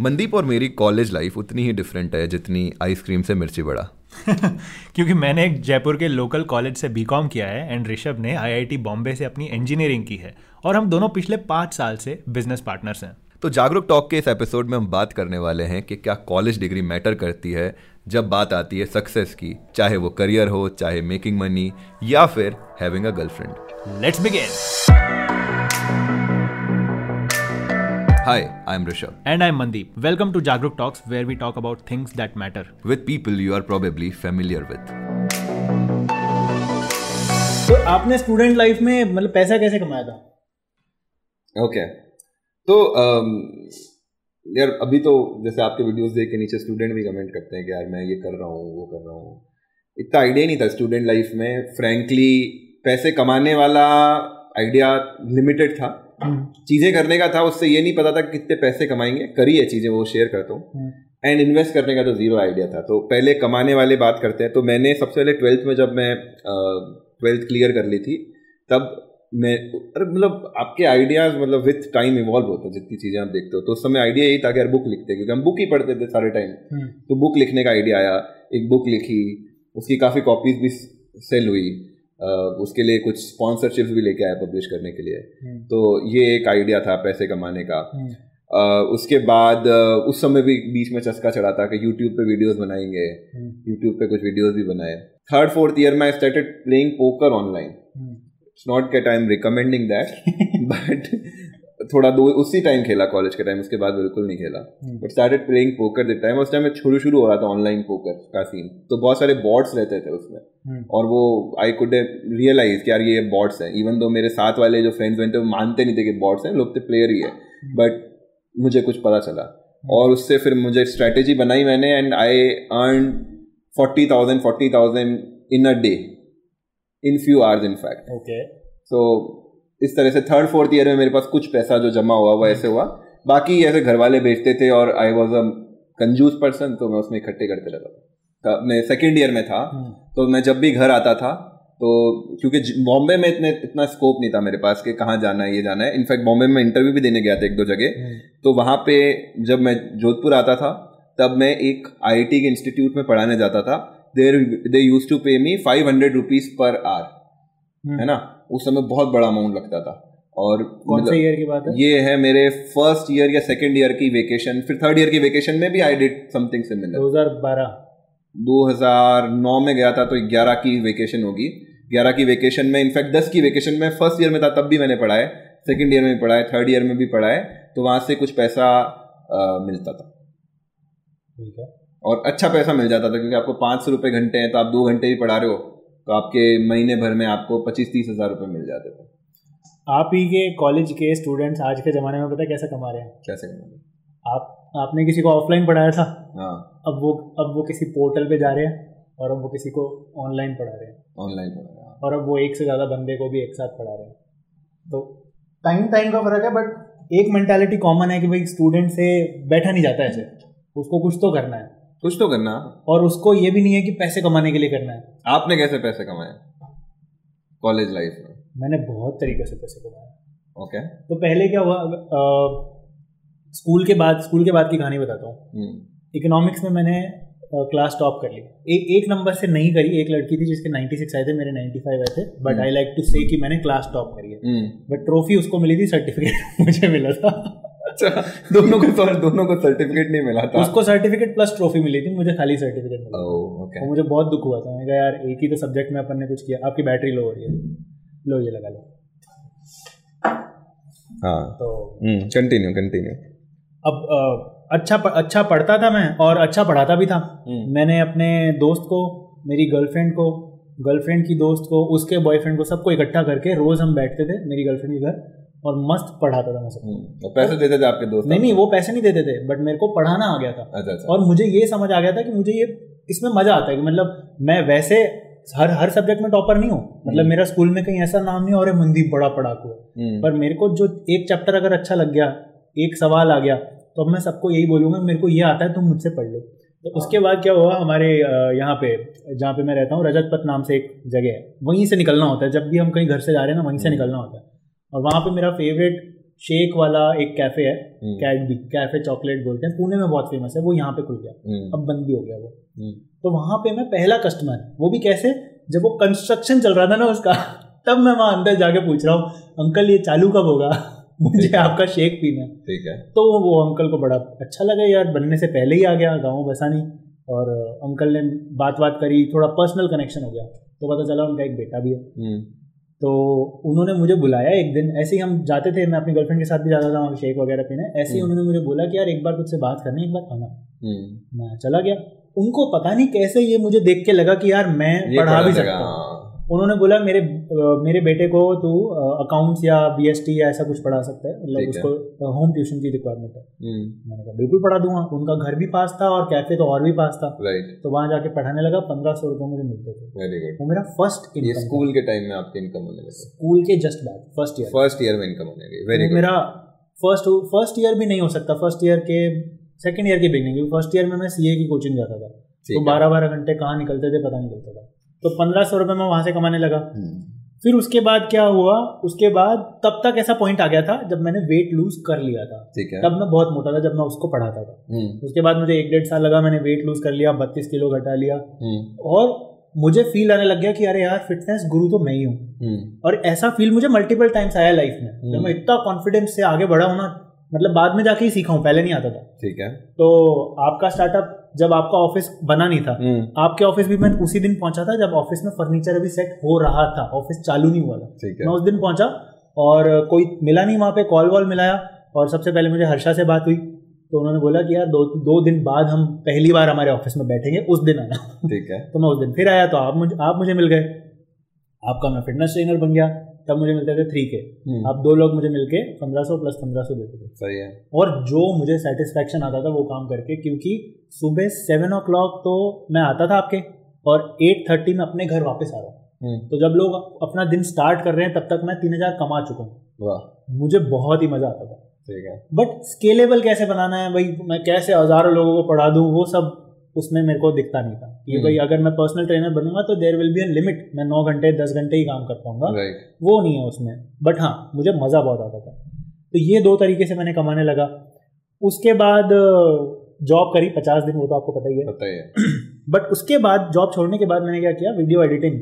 मनदीप और मेरी college life उतनी ही डिफरेंट है जितनी आइसक्रीम से मिर्ची बड़ा। क्योंकि मैंने एक जयपुर के लोकल कॉलेज से बीकॉम किया है एंड ऋषभ ने आईआईटी बॉम्बे से अपनी इंजीनियरिंग की है और हम दोनों पिछले पाँच साल से बिज़नेस पार्टनर्स हैं। तो जागरूक टॉक के इस एपिसोड में हम बात करने वाले हैं कि क्या कॉलेज डिग्री मैटर करती है जब बात आती है सक्सेस की चाहे वो करियर हो चाहे मेकिंग मनी या फिर having a girlfriend let's begin Hi, I'm Rishabh. And I'm Mandeep. Welcome to Jagruk Talks, where we talk about things that matter. With people you are probably familiar with. तो आपने student life में मतलब पैसा कैसे कमाया था okay okay. तो um, यार अभी तो जैसे आपके वीडियोस देख के नीचे स्टूडेंट भी कमेंट करते हैं कि यार मैं ये कर रहा हूँ वो कर रहा हूँ इतना आइडिया नहीं था स्टूडेंट लाइफ में फ्रेंकली पैसे कमाने वाला आइडिया लिमिटेड था हम्म। चीज़ें करने का था उससे ये नहीं पता था कितने पैसे कमाएँगे। करी है चीज़ें वो शेयर करता हूँ। एंड इन्वेस्ट करने का तो ज़ीरो आइडिया था। तो पहले कमाने वाले बात करते हैं। तो मैंने सबसे पहले ट्वेल्थ में जब मैं ट्वेल्थ क्लियर कर ली थी तब मैं अरे मतलब आपके आइडियाज़ मतलब विथ टाइम इवॉल्व होते हैं जितनी चीज़ें आप देखते हो। तो उस समय आइडिया यही था कि यार बुक लिखते क्योंकि हम बुक ही पढ़ते थे सारे टाइम हम्म। तो बुक लिखने का आइडिया आया एक बुक लिखी उसकी काफ़ी कॉपीज भी सेल हुई। उसके लिए कुछ स्पॉन्सरशिप भी लेके आया पब्लिश करने के लिए। हम्म। तो ये एक आइडिया था पैसे कमाने का। Uh, उसके बाद उस समय भी बीच में चस्का चढ़ा था कि यूट्यूब पे वीडियोस बनाएँगे। यूट्यूब पे कुछ वीडियोस भी बनाए। थर्ड फोर्थ ईयर में I started playing poker online it's not that I am recommending that but थोड़ा दो उसी टाइम खेला कॉलेज के टाइम उसके बाद बिल्कुल नहीं खेला। But started playing poker the time उस टाइम में शुरू शुरू हो रहा था ऑनलाइन पोकर का सीन तो बहुत सारे बॉट्स रहते थे उसमें। hmm. और वो आई कुड रियलाइज़ कि यार ये बॉट्स हैं। इवन दो मेरे साथ वाले जो फ्रेंड्स बने थे वो मानते नहीं थे कि बॉट्स हैं। लोग तो प्लेयर ही है। But hmm. मुझे कुछ पता चला। hmm. और उससे फिर मुझे स्ट्रैटेजी बनाई मैंने and I earn forty thousand forty thousand in a day in few hours in fact okay so इस तरह से थर्ड फोर्थ ईयर में मेरे पास कुछ पैसा जो जमा हुआ वो ऐसे हुआ। बाकी ऐसे घर वाले बेचते थे और आई वॉज़ अ कंजूस पर्सन तो मैं उसमें इकट्ठे करते रहता था। मैं सेकेंड ईयर में था हम्म। तो मैं जब भी घर आता था तो क्योंकि बॉम्बे में इतने इतना स्कोप नहीं था मेरे पास कि कहाँ जाना है ये जाना है। इनफैक्ट बॉम्बे में इंटरव्यू भी देने गया था एक दो जगह। हम्म। तो वहाँ पे जब मैं जोधपुर आता था तब मैं एक आईआईटी के इंस्टीट्यूट में पढ़ाने जाता था। देर they use to pay me five hundred rupees per hour है ना? उस समय बहुत बड़ा अमाउंट लगता था। और कौन से ईयर की बात है? ये है मेरे फ़र्स्ट ईयर या सेकंड ईयर की वेकेशन फिर थर्ड ईयर की वेकेशन में भी आई डिड समथिंग सिमिलर 2012 2009 में गया था तो 11 की वेकेशन होगी। 11 की वेकेशन में इनफैक्ट 10 की वेकेशन में फ़र्स्ट ईयर में था तब भी मैंने पढ़ा है सेकेंड ईयर में भी पढ़ा है थर्ड ईयर में भी पढ़ा है तो वहाँ से कुछ पैसा आ, मिलता था। ठीक है। और अच्छा पैसा मिल जाता था क्योंकि आपको पाँच सौ रुपये घंटे हैं तो आप दो घंटे भी पढ़ा रहे हो। तो आपके महीने भर में आपको पच्चीस तीस हज़ार रुपये मिल जाते थे। आप ही के कॉलेज के स्टूडेंट्स आज के ज़माने में पता कैसे कमा रहे हैं? कैसे कमा रहे हैं? आप आपने किसी को ऑफलाइन पढ़ाया था? हाँ। अब वो अब वो किसी पोर्टल पे जा रहे हैं और अब वो किसी को ऑनलाइन पढ़ा रहे हैं। ऑनलाइन पढ़ा रहे हैं हाँ। और अब वो एक से ज़्यादा बंदे को भी एक साथ पढ़ा रहे हैं। तो टाइम टाइम का फ़र्क है बट एक मेंटालिटी कॉमन है कि भाई स्टूडेंट से बैठा नहीं जाता ऐसे। उसको कुछ तो करना है। कुछ तो करना। और उसको ये भी नहीं है कि पैसे कमाने के लिए करना है। आपने कैसे पैसे कमाए? कॉलेज लाइफ में। मैंने बहुत तरीके से पैसे कमाए। ओके। तो पहले क्या हुआ आ, स्कूल के बाद स्कूल के बाद की कहानी बताता हूँ। इकोनॉमिक्स में मैंने क्लास टॉप कर ली। एक एक नंबर से नहीं करी एक लड़की थी जिसके 96 आए थे मेरे 95 आए थे। But I like to say कि मैंने क्लास टॉप करी है। बट हम्म। ट्रॉफी उसको मिली थी सर्टिफिकेट मुझे मिला था। अच्छा दोनों को दोनों को सर्टिफिकेट नहीं मिला था। उसको सर्टिफिकेट प्लस ट्रॉफी मिली थी मुझे खाली सर्टिफिकेट मिला। Oh, okay. तो मुझे बहुत दुख हुआ था। मैंने कहा यार एक ही तो सब्जेक्ट में अपन ने कुछ किया। आपकी बैटरी लो हो रही है। लो ये लगा लो। हाँ। तो कंटिन्यू कंटिन्यू अब आ, अच्छा अच्छा पढ़ता था मैं और अच्छा पढ़ाता भी था। हम्म। मैंने अपने दोस्त को मेरी गर्लफ्रेंड को गर्लफ्रेंड की दोस्त को उसके बॉयफ्रेंड को सबको इकट्ठा करके रोज हम बैठते थे मेरी गर्लफ्रेंड के घर। और मस्त पढ़ाता था मैं सबको हम्म, पैसे देते थे आपके दोस्त नहीं नहीं वो पैसे नहीं देते थे बट मेरे को पढ़ाना आ गया था। अच्छा, अच्छा। और मुझे ये समझ आ गया था कि मुझे ये इसमें मज़ा आता है कि मतलब मैं वैसे हर हर सब्जेक्ट में टॉपर नहीं हूँ। मतलब हम्म। मेरा स्कूल में कहीं ऐसा नाम नहीं और मनदीप बड़ा पढ़ाकू है। हम्म। पर मेरे को जो एक चैप्टर अगर अच्छा लग गया एक सवाल आ गया तो अब मैं सबको यही बोलूँगा मेरे को ये आता है तुम मुझसे पढ़ लो। तो उसके बाद क्या हुआ हमारे यहाँ पे जहाँ पे मैं रहता हूँ रजत पथ नाम से एक जगह है वहीं से निकलना होता है। जब भी हम कहीं घर से जा रहे हैं ना वहीं से निकलना होता है। और वहाँ पे मेरा फेवरेट शेक वाला एक कैफ़े है कैट बी कैफ़े चॉकलेट बोलते हैं पुणे में बहुत फ़ेमस है वो यहाँ पे खुल गया हम्म, अब बंद भी हो गया वो। हम्म, तो वहाँ पे मैं पहला कस्टमर वो भी कैसे जब वो कंस्ट्रक्शन चल रहा था ना उसका तब मैं वहाँ अंदर जाके पूछ रहा हूँ अंकल ये चालू कब होगा? मुझे आपका शेक पीना है। ठीक है। तो वो अंकल को बड़ा अच्छा लगा यार बनने से पहले ही आ गया गाँव बसा नहीं और अंकल ने बात बात करी थोड़ा पर्सनल कनेक्शन हो गया। तो पता चला उनका एक बेटा भी है। हम्म, तो उन्होंने मुझे बुलाया एक दिन। ऐसे ही हम जाते थे मैं अपनी गर्लफ्रेंड के साथ भी जाता था वहाँ शेक वगैरह पीने। ऐसे ही हम्म। उन्होंने मुझे बोला कि यार एक बार तुझसे बात करनी एक बार आना हम्म, मैं चला गया। उनको पता नहीं कैसे ये मुझे देख के लगा कि यार मैं पढ़ा भी सकता हूँ। हाँ, उन्होंने बोला मेरे मेरे बेटे को तू अकाउंट्स या बीएसटी या ऐसा कुछ पढ़ा सकता है मतलब उसको होम ट्यूशन की रिक्वायरमेंट है। हम्म, मैंने कहा बिल्कुल पढ़ा दूँगा। उनका घर भी पास था और कैफ़े तो और भी पास था। राइट तो वहाँ जाके पढ़ाने लगा पंद्रह सौ रुपये मुझे मिलते थे। वेरी गुड वो मेरा फ़र्स्ट इनकम स्कूल के टाइम में आपकी इनकम होने लगे। स्कूल के जस्ट बाद फ़र्स्ट ईयर फ़र्स्ट ईयर में इनकम होने लगी। वेरी गुड मेरा फ़र्स्ट फ़र्स्ट ईयर भी नहीं हो सकता फ़र्स्ट ईयर के सेकंड ईयर की बिगनिंग फ़र्स्ट ईयर में मैं सीए की कोचिंग जाता था। तो बारह बारह घंटे कहाँ निकलते थे पता नहीं चलता था। तो पंद्रह सौ रुपये मैं वहाँ से कमाने लगा। हम्म, फिर उसके बाद क्या हुआ? उसके बाद तब तक ऐसा पॉइंट आ गया था जब मैंने वेट लूज कर लिया था। ठीक है। तब मैं बहुत मोटा था जब मैं उसको पढ़ाता था। हम्म, उसके बाद मुझे एक डेढ़ साल लगा मैंने वेट लूज कर लिया बत्तीस किलो घटा लिया। हम्म, और मुझे फील आने लग गया कि अरे यार फिटनेस गुरु तो मैं ही हूँ। और ऐसा फील मुझे मल्टीपल टाइम्स आया लाइफ में। जब। मैं इतना कॉन्फिडेंस से आगे बढ़ा हूँ ना मतलब बाद में जाके ही सीखा हूँ पहले नहीं आता था। ठीक है। तो आपका स्टार्टअप जब आपका ऑफ़िस बना नहीं था। हम्म, आपके ऑफ़िस भी मैं उसी दिन पहुँचा था जब ऑफ़िस में फर्नीचर अभी सेट हो रहा था। ऑफ़िस चालू नहीं हुआ था। मैं उस दिन पहुँचा और कोई मिला नहीं वहाँ पे कॉल वॉल मिलाया और सबसे पहले मुझे हर्षा से बात हुई। तो उन्होंने बोला कि यार दो दो दिन बाद हम पहली बार हमारे ऑफ़िस में बैठेंगे उस दिन आना ठीक है। तो मैं उस दिन फिर आया तो आप मुझे आप मुझे मिल गए। आपका मैं फिटनेस ट्रेनर बन गया। तब मुझे मिलते थे थ्री के हम्म, अब दो लोग मुझे मिलके पंद्रह सौ प्लस पंद्रह सौ देते थे। सही है। और जो मुझे सेटिस्फैक्शन आता था वो काम करके क्योंकि सुबह सेवन ओ क्लॉक तो मैं आता था आपके और एट थर्टी में अपने घर वापस आ रहा हूँ। हम्म, तो जब लोग अपना दिन स्टार्ट कर रहे हैं तब तक मैं तीन हज़ार कमा चुका हूँ। मुझे बहुत ही मज़ा आता था। ठीक है। बट स्केलेबल कैसे बनाना है? भाई मैं कैसे हज़ारों लोगों को पढ़ा दूँ वो सब उसमें मेरे को दिखता नहीं था कि हम्म। भाई अगर मैं पर्सनल ट्रेनर बनूँगा तो there will be an limit मैं नौ घंटे दस घंटे ही काम कर पाऊँगा। वो नहीं है उसमें। बट हाँ मुझे मज़ा बहुत आता था। तो ये दो तरीके से मैंने कमाने लगा। उसके बाद जॉब करी पचास दिन वो तो आपको पता ही है। पता ही है। बट उसके बाद जॉब छोड़ने के बाद मैंने क्या किया? वीडियो एडिटिंग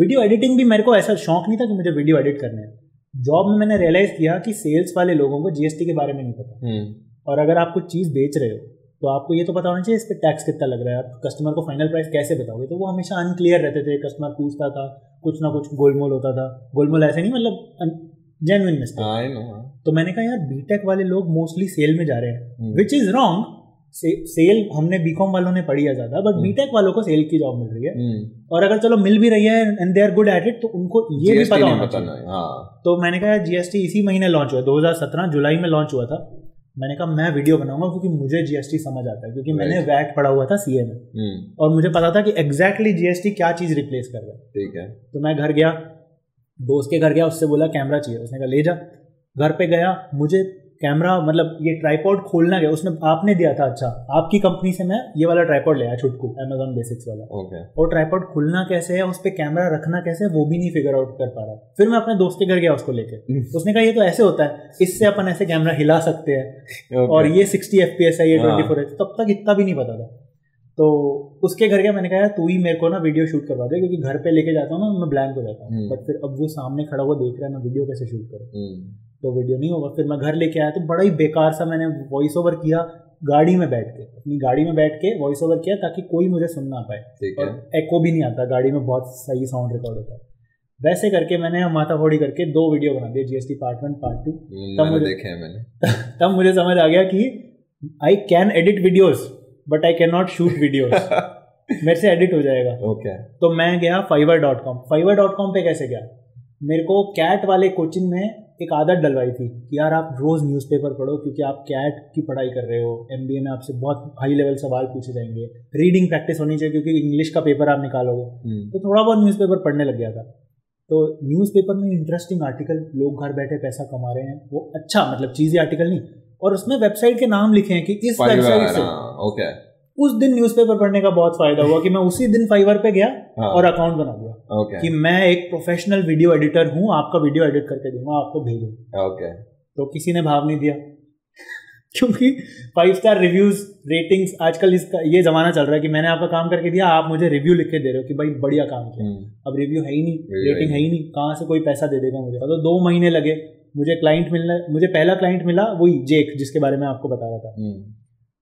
वीडियो एडिटिंग भी मेरे को ऐसा शौक नहीं था कि मुझे वीडियो एडिट करने हैं। जॉब में मैंने रियलाइज़ किया कि सेल्स वाले लोगों को जीएसटी के बारे में नहीं पता। हम्म, और अगर आप कुछ चीज़ बेच रहे हो तो आपको ये तो पता होना चाहिए इस पर टैक्स कितना लग रहा है। आप कस्टमर को फाइनल प्राइस कैसे बताओगे? तो वो हमेशा अनक्लियर रहते थे कस्टमर पूछता था कुछ ना कुछ गोलमोल होता था। गोलमोल ऐसे नहीं मतलब जेनुइन मिस्टेक हाँ, तो मैंने कहा यार बीटेक वाले लोग मोस्टली सेल में जा रहे हैं। Hmm, which is wrong cell हमने बीकॉम वालों ने पढ़ी है ज़्यादा बट हम्म। बीटेक वालों को सेल की जॉब मिल रही है। हम्म, और अगर चलो मिल भी रही है and they are good at it तो उनको ये भी पता होना चाहिए। हाँ। तो मैंने कहा जीएसटी इसी महीने लॉन्च हुआ 2017 जुलाई में लॉन्च हुआ था। मैंने कहा मैं वीडियो बनाऊँगा क्योंकि मुझे जीएसटी समझ आता है क्योंकि मैंने वैट पढ़ा हुआ था सीए में हम्म, और मुझे पता था कि एग्जैक्टली जीएसटी क्या चीज़ रिप्लेस कर रहा है। ठीक है। तो मैं घर गया दोस्त के घर गया उससे बोला कैमरा चाहिए। उसने कहा ले जा। घर पे गया मुझे कैमरा मतलब ये ट्राईपॉड खोलना गया उसने आपने दिया था अच्छा आपकी कंपनी से मैं ये वाला ट्राईपॉड ले आया छुटकू अमेजोन बेसिक्स वाला। ओके। और ट्राईपॉड खुलना कैसे है उस पर कैमरा रखना कैसे है वो भी नहीं फिगर आउट कर पा रहा। फिर मैं अपने दोस्त के घर गया उसको लेके। उसने कहा ये तो ऐसे होता है इससे अपन ऐसे कैमरा हिला सकते हैं। okay. और ये सिक्सटी एफ़ है ये हाँ। ट्वेंटी फोर तब तक इतना भी नहीं पता था। तो उसके घर गया मैंने कहा तू ही मेरे को ना वीडियो शूट करवा दे क्योंकि घर पे लेके जाता हूँ ना मैं ब्लैंक हो जाता हूँ। हम्म। बट फिर अब वो सामने खड़ा हुआ देख रहा है मैं वीडियो कैसे शूट करूँ? हम्म, तो वीडियो नहीं होगा। फिर मैं घर लेके आया तो बड़ा ही बेकार सा मैंने वॉइस ओवर किया गाड़ी में बैठ के। अपनी गाड़ी में बैठ के वॉइस ओवर किया ताकि कोई मुझे सुन ना पाए। और एको भी नहीं आता गाड़ी में बहुत सही साउंड रिकॉर्ड होता है। वैसे करके मैंने माथा फोड़ी करके दो वीडियो बना दिए GST part one part two तब मुझे- देखे हैं मैंने। तब मुझे समझ आ गया कि I can edit videos but I can not shoot videos मेरे से एडिट हो जाएगा। Okay okay. तो मैं गया Fiverr dot com Fiverr dot com पर कैसे गया? मेरे को कैट वाले कोचिंग में एक आदत डलवाई थी कि यार आप रोज़ न्यूज़पेपर पढ़ो क्योंकि आप कैट की पढ़ाई कर रहे हो एमबीए में आपसे बहुत हाई लेवल सवाल पूछे जाएँगे। रीडिंग प्रैक्टिस होनी चाहिए क्योंकि इंग्लिश का पेपर आप निकालोगे। हम्म, तो थोड़ा बहुत न्यूज़पेपर पढ़ने लग गया था। तो न्यूज़पेपर में इंटरेस्टिंग आर्टिकल लोग घर बैठे पैसा कमा रहे हैं वो अच्छा मतलब चीज़ी आर्टिकल नहीं। और उसमें वेबसाइट के नाम लिखे हैं कि इस वेबसाइट से ओके उस दिन न्यूज़पेपर पढ़ने का बहुत फ़ायदा हुआ कि मैं उसी दिन फाइवर पे गया हाँ, और अकाउंट बना दिया। ओके कि मैं एक प्रोफेशनल वीडियो एडिटर हूँ आपका वीडियो एडिट करके दूँगा आपको भेजो। ओके तो किसी ने भाव नहीं दिया। क्योंकि फाइव स्टार रिव्यूज़ रेटिंग्स आजकल इसका ये जमाना चल रहा है कि मैंने आपका काम करके दिया आप मुझे रिव्यू लिख के दे रहे हो कि भाई बढ़िया काम किया। हम्म। अब रिव्यू है ही नहीं रेटिंग है है ही नहीं। कहाँ से कोई पैसा दे देगा मुझे? तो दो महीने लगे मुझे क्लाइंट मिलना मुझे पहला क्लाइंट मिला वही जेक जिसके बारे में आपको बता रहा था।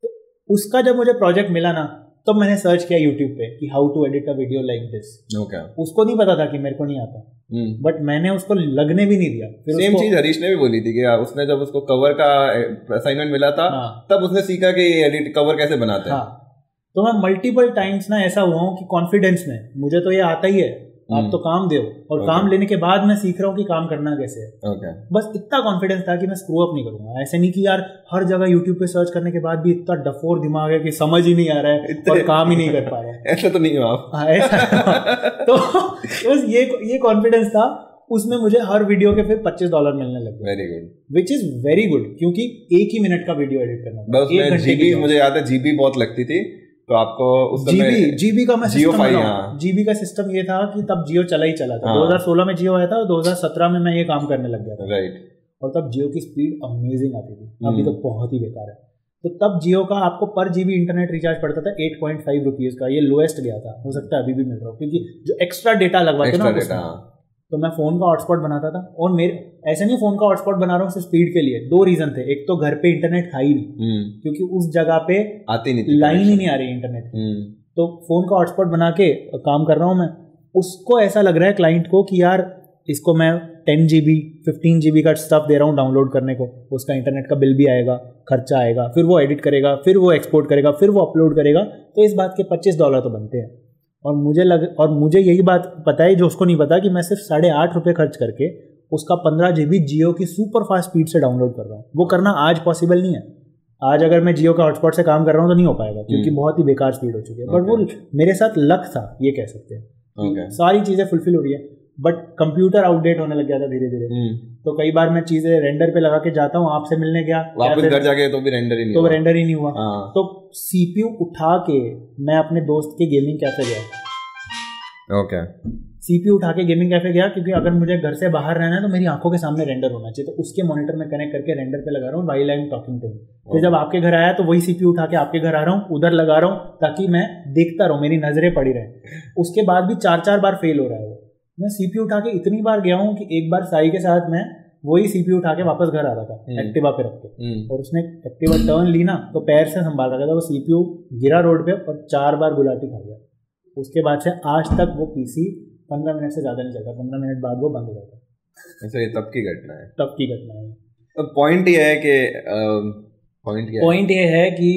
तो उसका जब मुझे प्रोजेक्ट मिला ना तब मैंने सर्च किया यूट्यूब पे कि how to edit a video like this उसको नहीं पता था कि मेरे को नहीं आता। बट मैंने उसको लगने भी नहीं दिया। फिर सेम चीज़ हरीश ने भी बोली थी कि उसने जब उसको कवर का असाइनमेंट मिला था हाँ। तब उसने सीखा कि एडिट कवर कैसे बनाते हैं। हाँ। तो मैं मल्टीपल टाइम्स ना ऐसा हुआ हूँ कि कॉन्फिडेंस में मुझे तो ये आता ही है। आप हम्म। तो काम दो और Okay. काम लेने के बाद मैं सीख रहा हूँ कि काम करना कैसे है। ओके बस इतना कॉन्फिडेंस था कि मैं स्क्रू अप नहीं करूँगा। ऐसे नहीं कि यार हर जगह यूट्यूब पे सर्च करने के बाद भी इतना डफोर दिमाग है कि समझ ही नहीं आ रहा है और काम ही नहीं कर पा रहा है। ऐसा तो नहीं हो आप हाँ, ऐसा तो बस ये ये कॉन्फिडेंस था उसमें मुझे हर वीडियो के फिर 25 डॉलर मिलने लगे very good which is very good क्योंकि एक ही मिनट का वीडियो एडिट करना जीबी मुझे याद है जीबी बहुत लगती थी। तो आपको उस जीबी जीबी का मैं जियो सिस्टम फाइव, हाँ। जीबी का सिस्टम ये था कि तब जियो चला ही चला था। हाँ। 2016 में जियो आया था और 2017 में मैं ये काम करने लग गया था। राइट और तब जियो की स्पीड अमेजिंग आती थी। अभी हम्म। तो बहुत ही बेकार है। तो तब जियो का आपको पर जीबी इंटरनेट रिचार्ज पड़ता था एट पॉइंट फाइव रुपीज़ का। ये लोएस्ट गया था। हो सकता है अभी भी मिल रहा हो क्योंकि जो एक्स्ट्रा डेटा लगवाते ना तो मैं फ़ोन का हॉटस्पॉट बनाता था और मेरे ऐसे नहीं फ़ोन का हॉटस्पॉट बना रहा हूँ सिर्फ़ स्पीड के लिए। दो रीजन थे। एक तो घर पे इंटरनेट था ही नहीं क्योंकि उस जगह पे आती नहीं लाइन ही नहीं आ रही इंटरनेट की हम्म, तो फ़ोन का हॉटस्पॉट बना के काम कर रहा हूँ मैं। उसको ऐसा लग रहा है क्लाइंट को कि यार इसको मैं ten G B fifteen G B का स्टफ़ दे रहा हूँ डाउनलोड करने को। उसका इंटरनेट का बिल भी आएगा खर्चा आएगा फिर वो एडिट करेगा फिर वो एक्सपोर्ट करेगा फिर वो अपलोड करेगा। तो इस बात के पच्चीस डॉलर तो बनते हैं। और मुझे लग और मुझे यही बात पता है जो उसको नहीं पता कि मैं सिर्फ़ साढ़े आठ रुपये खर्च करके उसका पंद्रह जी बी जियो की सुपर फास्ट स्पीड से डाउनलोड कर रहा हूँ। वो करना आज पॉसिबल नहीं है। आज अगर मैं जियो का हॉटस्पॉट से काम कर रहा हूँ तो नहीं हो पाएगा क्योंकि हम्म। बहुत ही बेकार स्पीड हो चुकी है। बट वो मेरे साथ लक था ये कह सकते हैं। सारी चीज़ें फुलफिल हो रही है बट कंप्यूटर आउटडेट होने लग गया था धीरे धीरे हम्म, तो कई बार मैं चीज़ें रेंडर पे लगा के जाता हूँ आपसे मिलने गया वापस घर जाके तो भी रेंडर ही नहीं तो। रेंडर ही नहीं हुआ। हाँ। तो सीपीयू उठा के मैं अपने दोस्त के गेमिंग कैफ़े गया। ओके सीपीयू उठा के गेमिंग कैफ़े गया क्योंकि अगर मुझे घर से बाहर रहना है तो मेरी आँखों के सामने रेंडर होना चाहिए। तो उसके मॉनिटर में कनेक्ट करके रेंडर पे लगा रहा हूँ while I am talking to फिर जब आपके घर आया तो वही सीपीयू उठा के आपके घर आ रहा हूँ उधर लगा रहा हूँ ताकि मैं देखता रहूँ मेरी नज़रें पड़ी रहे। उसके बाद भी चार चार बार फेल हो रहा है वो। मैं सीपीयू उठा के इतनी बार गया हूँ कि एक बार साई के साथ मैं वही सीपीयू उठा के वापस घर आ रहा था हम्म। एक्टिवा पे रख के। हम्म, और उसने एक्टिवा टर्न ली ना तो पैर से संभाल रखा था वो सीपीयू गिरा रोड पे और चार बार गुलाटी खा गया। उसके बाद से आज तक वो पीसी पंद्रह मिनट से ज़्यादा नहीं चलता पंद्रह मिनट बाद वो बंद हो जाता। अच्छा ये तब की घटना है। तब की घटना है। पॉइंट ये है कि पॉइंट ये है कि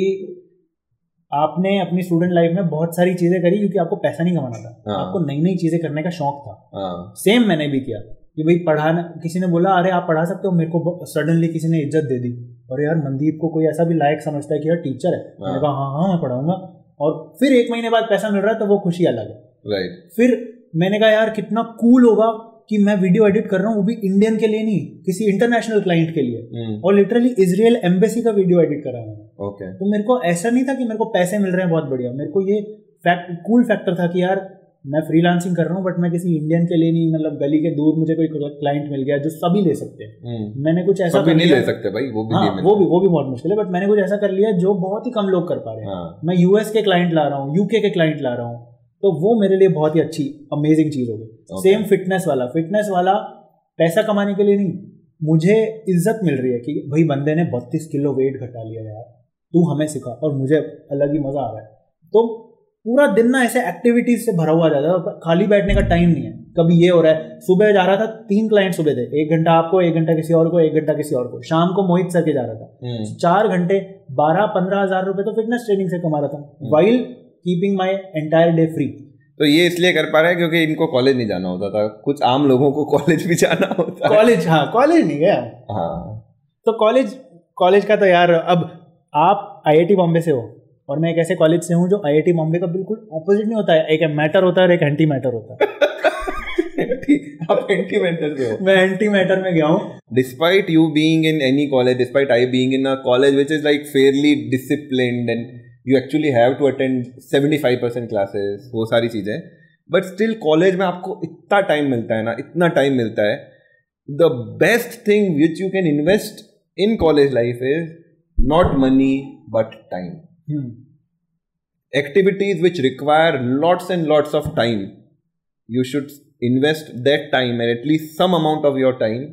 आपने अपनी स्टूडेंट लाइफ में बहुत सारी चीज़ें करी क्योंकि आपको पैसा नहीं कमाना था। हाँ। आपको नई नई चीज़ें करने का शौक था। हाँ। सेम मैंने भी किया कि भाई पढ़ाना किसी ने बोला अरे आप पढ़ा सकते हो मेरे को सडनली किसी ने इज़्ज़त दे दी। और यार मनदीप को कोई ऐसा भी लायक समझता है कि यार टीचर है। मैंने कहा हाँ हाँ मैं पढ़ाऊँगा। और फिर एक महीने बाद पैसा मिल रहा है तो वो खुशी अलग है। राइट फिर मैंने कहा यार कितना कूल होगा कि मैं वीडियो एडिट कर रहा हूँ वो भी इंडियन के लिए नहीं किसी इंटरनेशनल क्लाइंट के लिए। और लिटरली इसराइल एम्बेसी का वीडियो एडिट करा मैंने। ओके तो मेरे को ऐसा नहीं था कि मेरे को पैसे मिल रहे हैं बहुत बढ़िया। मेरे को ये फैक्ट कूल फैक्टर था कि यार मैं फ्रीलांसिंग कर रहा हूँ बट मैं किसी इंडियन के लिए नहीं मतलब गली के दूर मुझे कोई क्लाइंट मिल गया जो सभी ले सकते हैं। मैंने कुछ ऐसा भी कर नहीं ले सकते भाई वो भी हाँ वो भी वो भी बहुत मुश्किल है बट मैंने कुछ ऐसा कर लिया जो बहुत ही कम लोग कर पा रहे हैं। हाँ। मैं यूएस के क्लाइंट ला रहा हूँ यूके के क्लाइंट ला रहा हूँ। तो वो मेरे लिए बहुत ही अच्छी अमेजिंग चीज़ हो गई। सेम फिटनेस वाला। फिटनेस वाला पैसा कमाने के लिए नहीं। मुझे इज़्ज़त मिल रही है कि भाई बंदे ने बत्तीस किलो वेट घटा लिया यार। तू हमें सिखा और मुझे अलग ही मज़ा आ रहा है। तो पूरा दिन ना ऐसे एक्टिविटीज़ से भरा हुआ जाता है खाली बैठने का टाइम नहीं है। कभी ये हो रहा है सुबह जा रहा था तीन क्लाइंट सुबह थे। एक घंटा आपको एक घंटा किसी और को एक घंटा किसी और को। शाम को मोहित सर के जा रहा था। हम्म, चार घंटे बारह पंद्रह हज़ार रुपए तो फिटनेस ट्रेनिंग से कमा रहा था। While keeping my entire day free तो ये इसलिए कर पा रहे हैं क्योंकि इनको कॉलेज नहीं जाना होता था। कुछ आम लोगों को कॉलेज भी जाना होता कॉलेज हाँ कॉलेज नहीं गया हाँ। तो कॉलेज कॉलेज का तो यार अब आप आईआईटी बॉम्बे से हो और मैं एक ऐसे कॉलेज से हूँ जो आईआईटी बॉम्बे का बिल्कुल ऑपोजिट नहीं होता है। एक मैटर होता है और एक एंटी मैटर होता है। आप एंटीमेंटल से हो। मैं एंटी मैटर में गया हूँ। Despite you being in any college despite i being in a college which is like fairly you actually have to attend seventy five percent classes वो सारी चीज़ें। बट स्टिल कॉलेज में आपको इतना टाइम मिलता है ना इतना टाइम मिलता है। The best thing which you can invest in college life is not money but time activities which require lots and lots of time you should invest that time and at least some amount of your time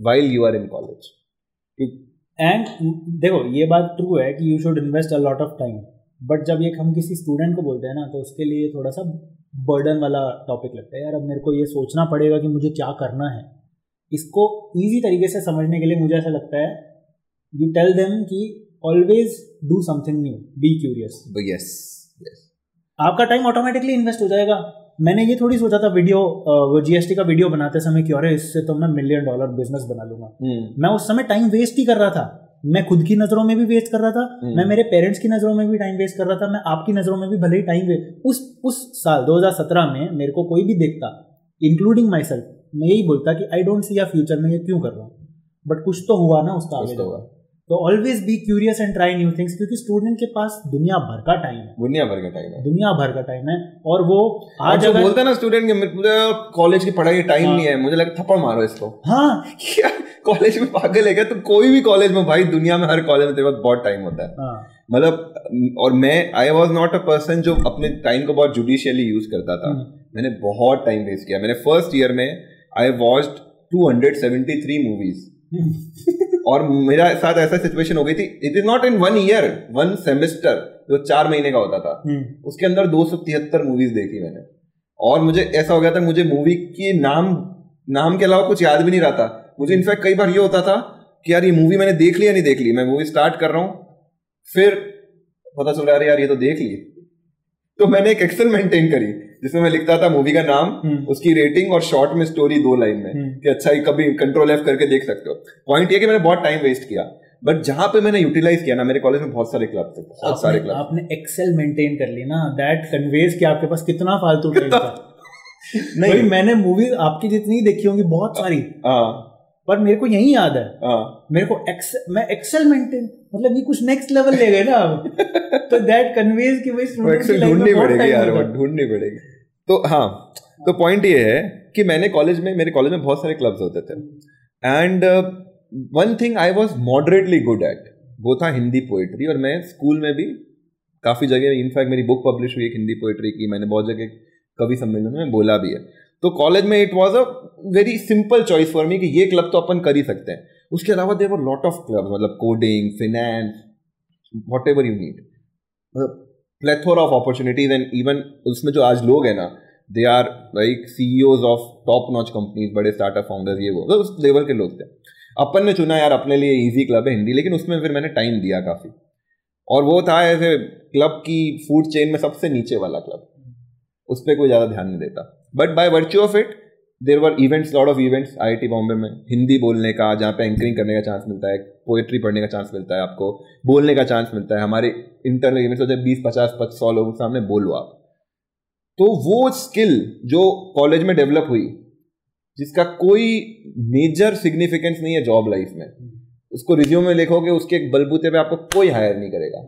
while you are in college and देखो ये बात true है कि you should invest a lot of time but जब ये हम किसी student को बोलते हैं ना तो उसके लिए थोड़ा सा बर्डन वाला टॉपिक लगता है यार अब मेरे को ये सोचना पड़ेगा कि मुझे क्या करना है. इसको ईजी तरीके से समझने के लिए मुझे ऐसा लगता है यू टेल देम कि always do something new be curious yes. आपका टाइम ऑटोमेटिकली इन्वेस्ट हो जाएगा. मैंने ये थोड़ी सोचा था वीडियो वो जीएसटी का वीडियो बनाते समय कि अरे इससे तो मैं मिलियन डॉलर बिज़नेस बना लूँगा Hmm. मैं उस समय टाइम वेस्ट ही कर रहा था मैं खुद की नज़रों में भी वेस्ट कर रहा था हम्म। मैं मेरे पेरेंट्स की नज़रों में भी टाइम वेस्ट कर रहा था मैं आपकी नज़रों में भी भले ही टाइम वेस्ट उस उस साल 2017 में मेरे को कोई भी देखता इंक्लूडिंग माई सेल्फ मैं यही बोलता कि आई डोंट सी या फ्यूचर में ये क्यों कर रहा हूँ बट कुछ तो हुआ ना उसका आगे तो हुआ। तो always be curious and try new things क्योंकि स्टूडेंट के पास दुनिया भर का टाइम है। दुनिया भर का टाइम है। दुनिया भर का टाइम है। और वो आज अगर बोलता है ना स्टूडेंट के मुझे कॉलेज की पढ़ाई टाइम हाँ। नहीं है मुझे लगा थप्पड़ मारो इसको। हाँ। कॉलेज में पागल है क्या? तो कोई भी कॉलेज में भाई दुनिया में हर कॉलेज में तेरे पास बहुत टाइम होता है। हाँ। मतलब और मैं I was not a person जो अपने टाइम को बहुत जुडिशियली यूज़ करता था। हम्म। मैंने बहुत टाइम वेस्ट किया। मैंने फ़र्स्ट ईयर में आई वॉच्ड 273 मूवीज़ और मेरा साथ ऐसा सिचुएशन हो गई थी it is not in one year one semester जो चार महीने का होता था हम्म, उसके अंदर दो सौ तिहत्तर मूवीज़ देखी मैंने। और मुझे ऐसा हो गया था मुझे मूवी के नाम नाम के अलावा कुछ याद भी नहीं रहा था। मुझे इनफैक्ट कई बार ये होता था कि यार ये मूवी मैंने देख ली या नहीं देख ली? मैं मूवी स्टार्ट कर रहा हूँ फिर पता चल रहा है यार ये तो देख ली। तो मैंने एक एक्सेल मेंटेन करी। जिसमें मैं लिखता था मूवी का नाम हम्म। उसकी रेटिंग और शॉर्ट में स्टोरी दो लाइन में हम्म। कि अच्छा ये कभी कंट्रोल एफ़ करके देख सकते हो। पॉइंट ये कि मैंने बहुत टाइम वेस्ट किया बट जहाँ पे मैंने यूटिलाइज किया ना मेरे कॉलेज में बहुत सारे क्लब थे बहुत सारे क्लब आपने एक्सेल मेंटेन कर ली ना दैट कन्वेज कि आपके पास कितना फालतू टाइम था। नहीं। मैंने मूवीज़ आपकी जितनी देखी होंगी बहुत सारी। हाँ। पर मेरे को यही याद है। हाँ। मेरे को एक्स मैं एक्सेल मेंटेन मतलब ये कुछ नेक्स्ट लेवल ले गए ना तो दैट कन्वेज कि भाई में ढूंढनी पड़ेगी यार वो ढूंढनी पड़ेगी। तो हाँ तो पॉइंट ये है कि मैंने कॉलेज में मेरे कॉलेज में बहुत सारे क्लब्स होते थे। And one thing I was moderately good at वो था हिंदी पोएट्री और मैं स्कूल में भी काफ़ी जगह इनफैक्ट मेरी बुक पब्लिश हुई एक हिंदी पोएट्री की मैंने बहुत जगह कवि सम्मेलन में बोला भी है। तो कॉलेज में it was a very simple choice for me कि ये क्लब तो अपन कर ही सकते हैं। उसके अलावा there were lot of club मतलब coding finance whatever you need plethora of opportunities and even उसमें जो आज लोग हैं ना they are like CEOs of top notch companies बड़े स्टार्टअप फाउंडर्स ये वो तो उस लेवल के लोग थे। अपन ने चुना यार अपने लिए ईजी क्लब है हिंदी, लेकिन उसमें फिर मैंने टाइम दिया काफ़ी। और वो था ऐसे क्लब की फ़ूड चेन में सबसे नीचे वाला क्लब उस पर कोई ज़्यादा ध्यान नहीं देता। But by virtue of it there were events lot of events I Bombay में। हिंदी बोलने का, जहाँ पे एंकरिंग करने का चांस मिलता है पोएट्री पढ़ने का चांस मिलता है आपको। बोलने का चांस मिलता है। हमारे इंटरनल इवेंट्स होते हैं, बीस, पचास पच सौ लोगों के सामने बोलो आप। तो वो स्किल जो कॉलेज में डेवलप हुई, जिसका कोई मेजर सिग्निफिकेंस नहीं है जॉब लाइफ में। उसको रिज्यूम में लिखोगे, उसके एक बलबूते पे आपको कोई हायर नहीं करेगा।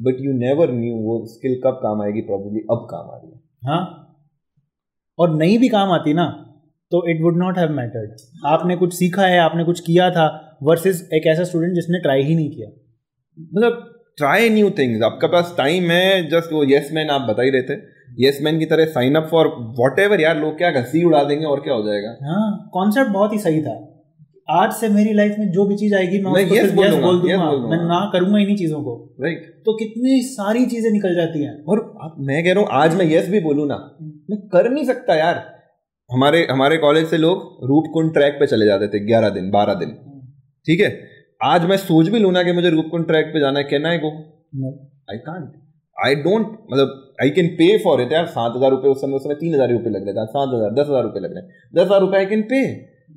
बट यू नेवर न्यू वो स्किल कब काम आएगी प्रॉब्लली अब काम आ रही है। हाँ। और नहीं भी काम आती ना तो it would not have mattered आपने कुछ सीखा है आपने कुछ किया था वर्सेस एक ऐसा स्टूडेंट जिसने ट्राई ही नहीं किया। मतलब ट्राई न्यू थिंग्स आपके पास टाइम है जस्ट वो यस मैन आप बता ही रहे थे। यस मैन की तरह sign up for whatever यार लोग क्या घसी उड़ा देंगे और क्या हो जाएगा? हाँ कॉन्सेप्ट बहुत ही सही था। आज से मेरी लाइफ में जो भी चीज़ आएगी मैं मैं उसको yes बोल yes दूँगा, बोल दूँगा। बोल दूँगा। मैं ना करूँगा इन्हीं चीज़ों को। Right right. तो कितनी सारी चीज़ें निकल जाती हैं। और आप मैं कह रहा हूँ आज मैं यस भी बोलू ना। मैं कर नहीं सकता यार। हमारे हमारे कॉलेज से लोग रूपकुंड ट्रैक पे चले जाते थे ग्यारह दिन बारह दिन। ठीक है? आज मैं सोच भी लूँ ना कि मुझे रूपकुंड ट्रैक पे जाना है कहना है को आई कांट आई डोंट मतलब I can pay for it यार सात हज़ार रुपये उस समय उस समय तीन हज़ार रुपये लग रहे थे सात हज़ार दस हज़ार रुपये लग रहे हैं। दस हज़ार रुपये आई कैन पे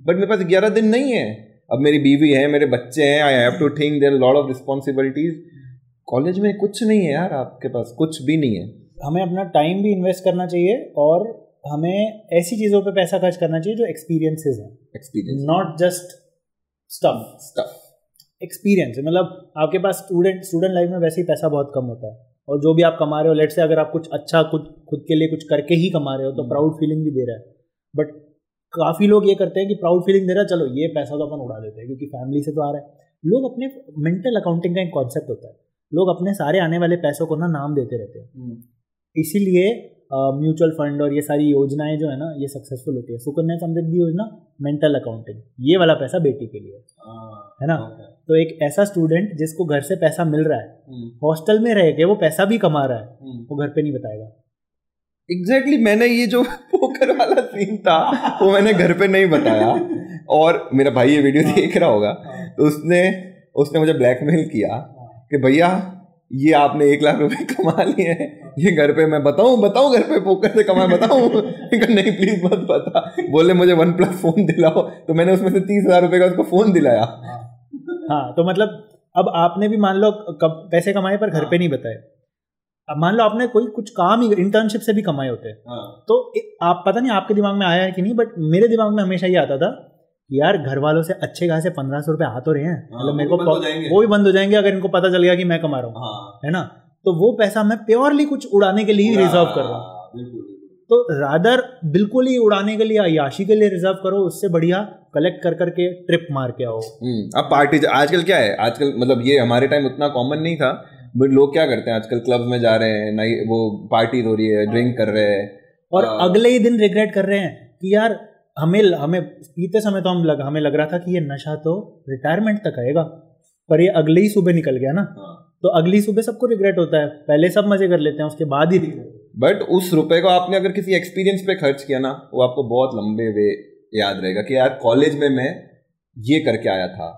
बट मेरे पास ग्यारह दिन नहीं है। अब मेरी बीवी है मेरे बच्चे हैं I have to think there lot of responsibilities college में कुछ नहीं है यार आपके पास कुछ भी नहीं है। हमें अपना टाइम भी इन्वेस्ट करना चाहिए और हमें ऐसी चीज़ों पे पैसा खर्च करना चाहिए जो एक्सपीरियंसेस हैं। Experience not just stuff stuff experience मतलब आपके पास स्टूडेंट स्टूडेंट लाइफ में वैसे ही पैसा बहुत कम होता है। और जो भी आप कमा रहे हो लेट से अगर आप कुछ अच्छा कुछ खुद के लिए कुछ करके ही कमा रहे हो तो प्राउड फीलिंग भी दे रहा है। बट काफ़ी लोग ये करते हैं कि प्राउड फीलिंग दे रहा है चलो ये पैसा तो अपन उड़ा देते हैं क्योंकि फैमिली से तो आ रहा है। लोग अपने मेंटल अकाउंटिंग का एक कॉन्सेप्ट होता है। लोग अपने सारे आने वाले पैसों को ना नाम देते रहते हैं। हम्म। इसीलिए म्यूचुअल फंड और ये सारी योजनाएँ जो है ना ये सक्सेसफुल होती है सुकन्या समृद्धि योजना मेंटल अकाउंटिंग ये वाला पैसा बेटी के लिए हाँ, है ना तो एक ऐसा स्टूडेंट जिसको घर से पैसा मिल रहा है हॉस्टल हम्म। में रह के वो पैसा भी कमा रहा है हम्म। वो घर पे नहीं बताएगा एग्जैक्टली exactly, मैंने ये जो पोकर वाला सीन था वो मैंने घर पे नहीं बताया और मेरा भाई ये वीडियो हाँ। देख रहा होगा हाँ। तो उसने उसने मुझे ब्लैकमेल किया कि भैया ये आपने एक लाख रुपए कमा लिए हैं। ये घर पे मैं बताऊँ बताऊँ घर पे पोकर से कमाए बताऊँ? नहीं प्लीज़ मत बता। बोले मुझे वन प्लस फ़ोन दिलाओ। तो मैंने उसमें से तीस हज़ार रुपए का उसको फ़ोन दिलाया। हाँ तो मतलब अब आपने भी मान लो कब पैसे कमाए पर घर पे नहीं बताए। अब मान लो आपने कोई कुछ काम ही इंटर्नशिप से भी कमाए होते। हैं। हाँ। तो आप पता नहीं आपके दिमाग में आया है कि नहीं बट मेरे दिमाग में हमेशा ये आता था यार घर वालों से अच्छे खासे पंद्रह सौ रुपए आ तो रहे हैं। हाँ, मतलब मेरे को वो भी बंद हो जाएँगे अगर इनको पता चल गया कि मैं कमा रहा हूँ हाँ। है ना? तो वो पैसा मैं प्योरली कुछ उड़ाने के लिए रिज़र्व कर रहा हूँ। तो रादर बिल्कुल ही उड़ाने के लिए अयाशी के लिए रिज़र्व करो उससे बढ़िया कलेक्ट कर करके ट्रिप मार के आओ। हम्म, अब पार्टी आजकल क्या है? आजकल मतलब ये हमारे टाइम उतना कॉमन नहीं था बट लोग क्या करते हैं? आजकल क्लब में जा रहे हैं नहीं वो पार्टी हो रही है ड्रिंक कर रहे हैं। और अगले ही दिन रिग्रेट कर रहे हैं कि यार हमें हमें पीते समय तो हम लग हमें लग रहा था कि ये नशा तो रिटायरमेंट तक आएगा पर ये अगले ही सुबह निकल गया ना हाँ। तो अगली सुबह सबको रिग्रेट होता है पहले सब मज़े कर लेते हैं उसके बाद ही बट उस रुपए को आपने अगर किसी एक्सपीरियंस पे खर्च किया ना वो आपको बहुत लंबे वे याद रहेगा कि यार कॉलेज में मैं ये करके आया था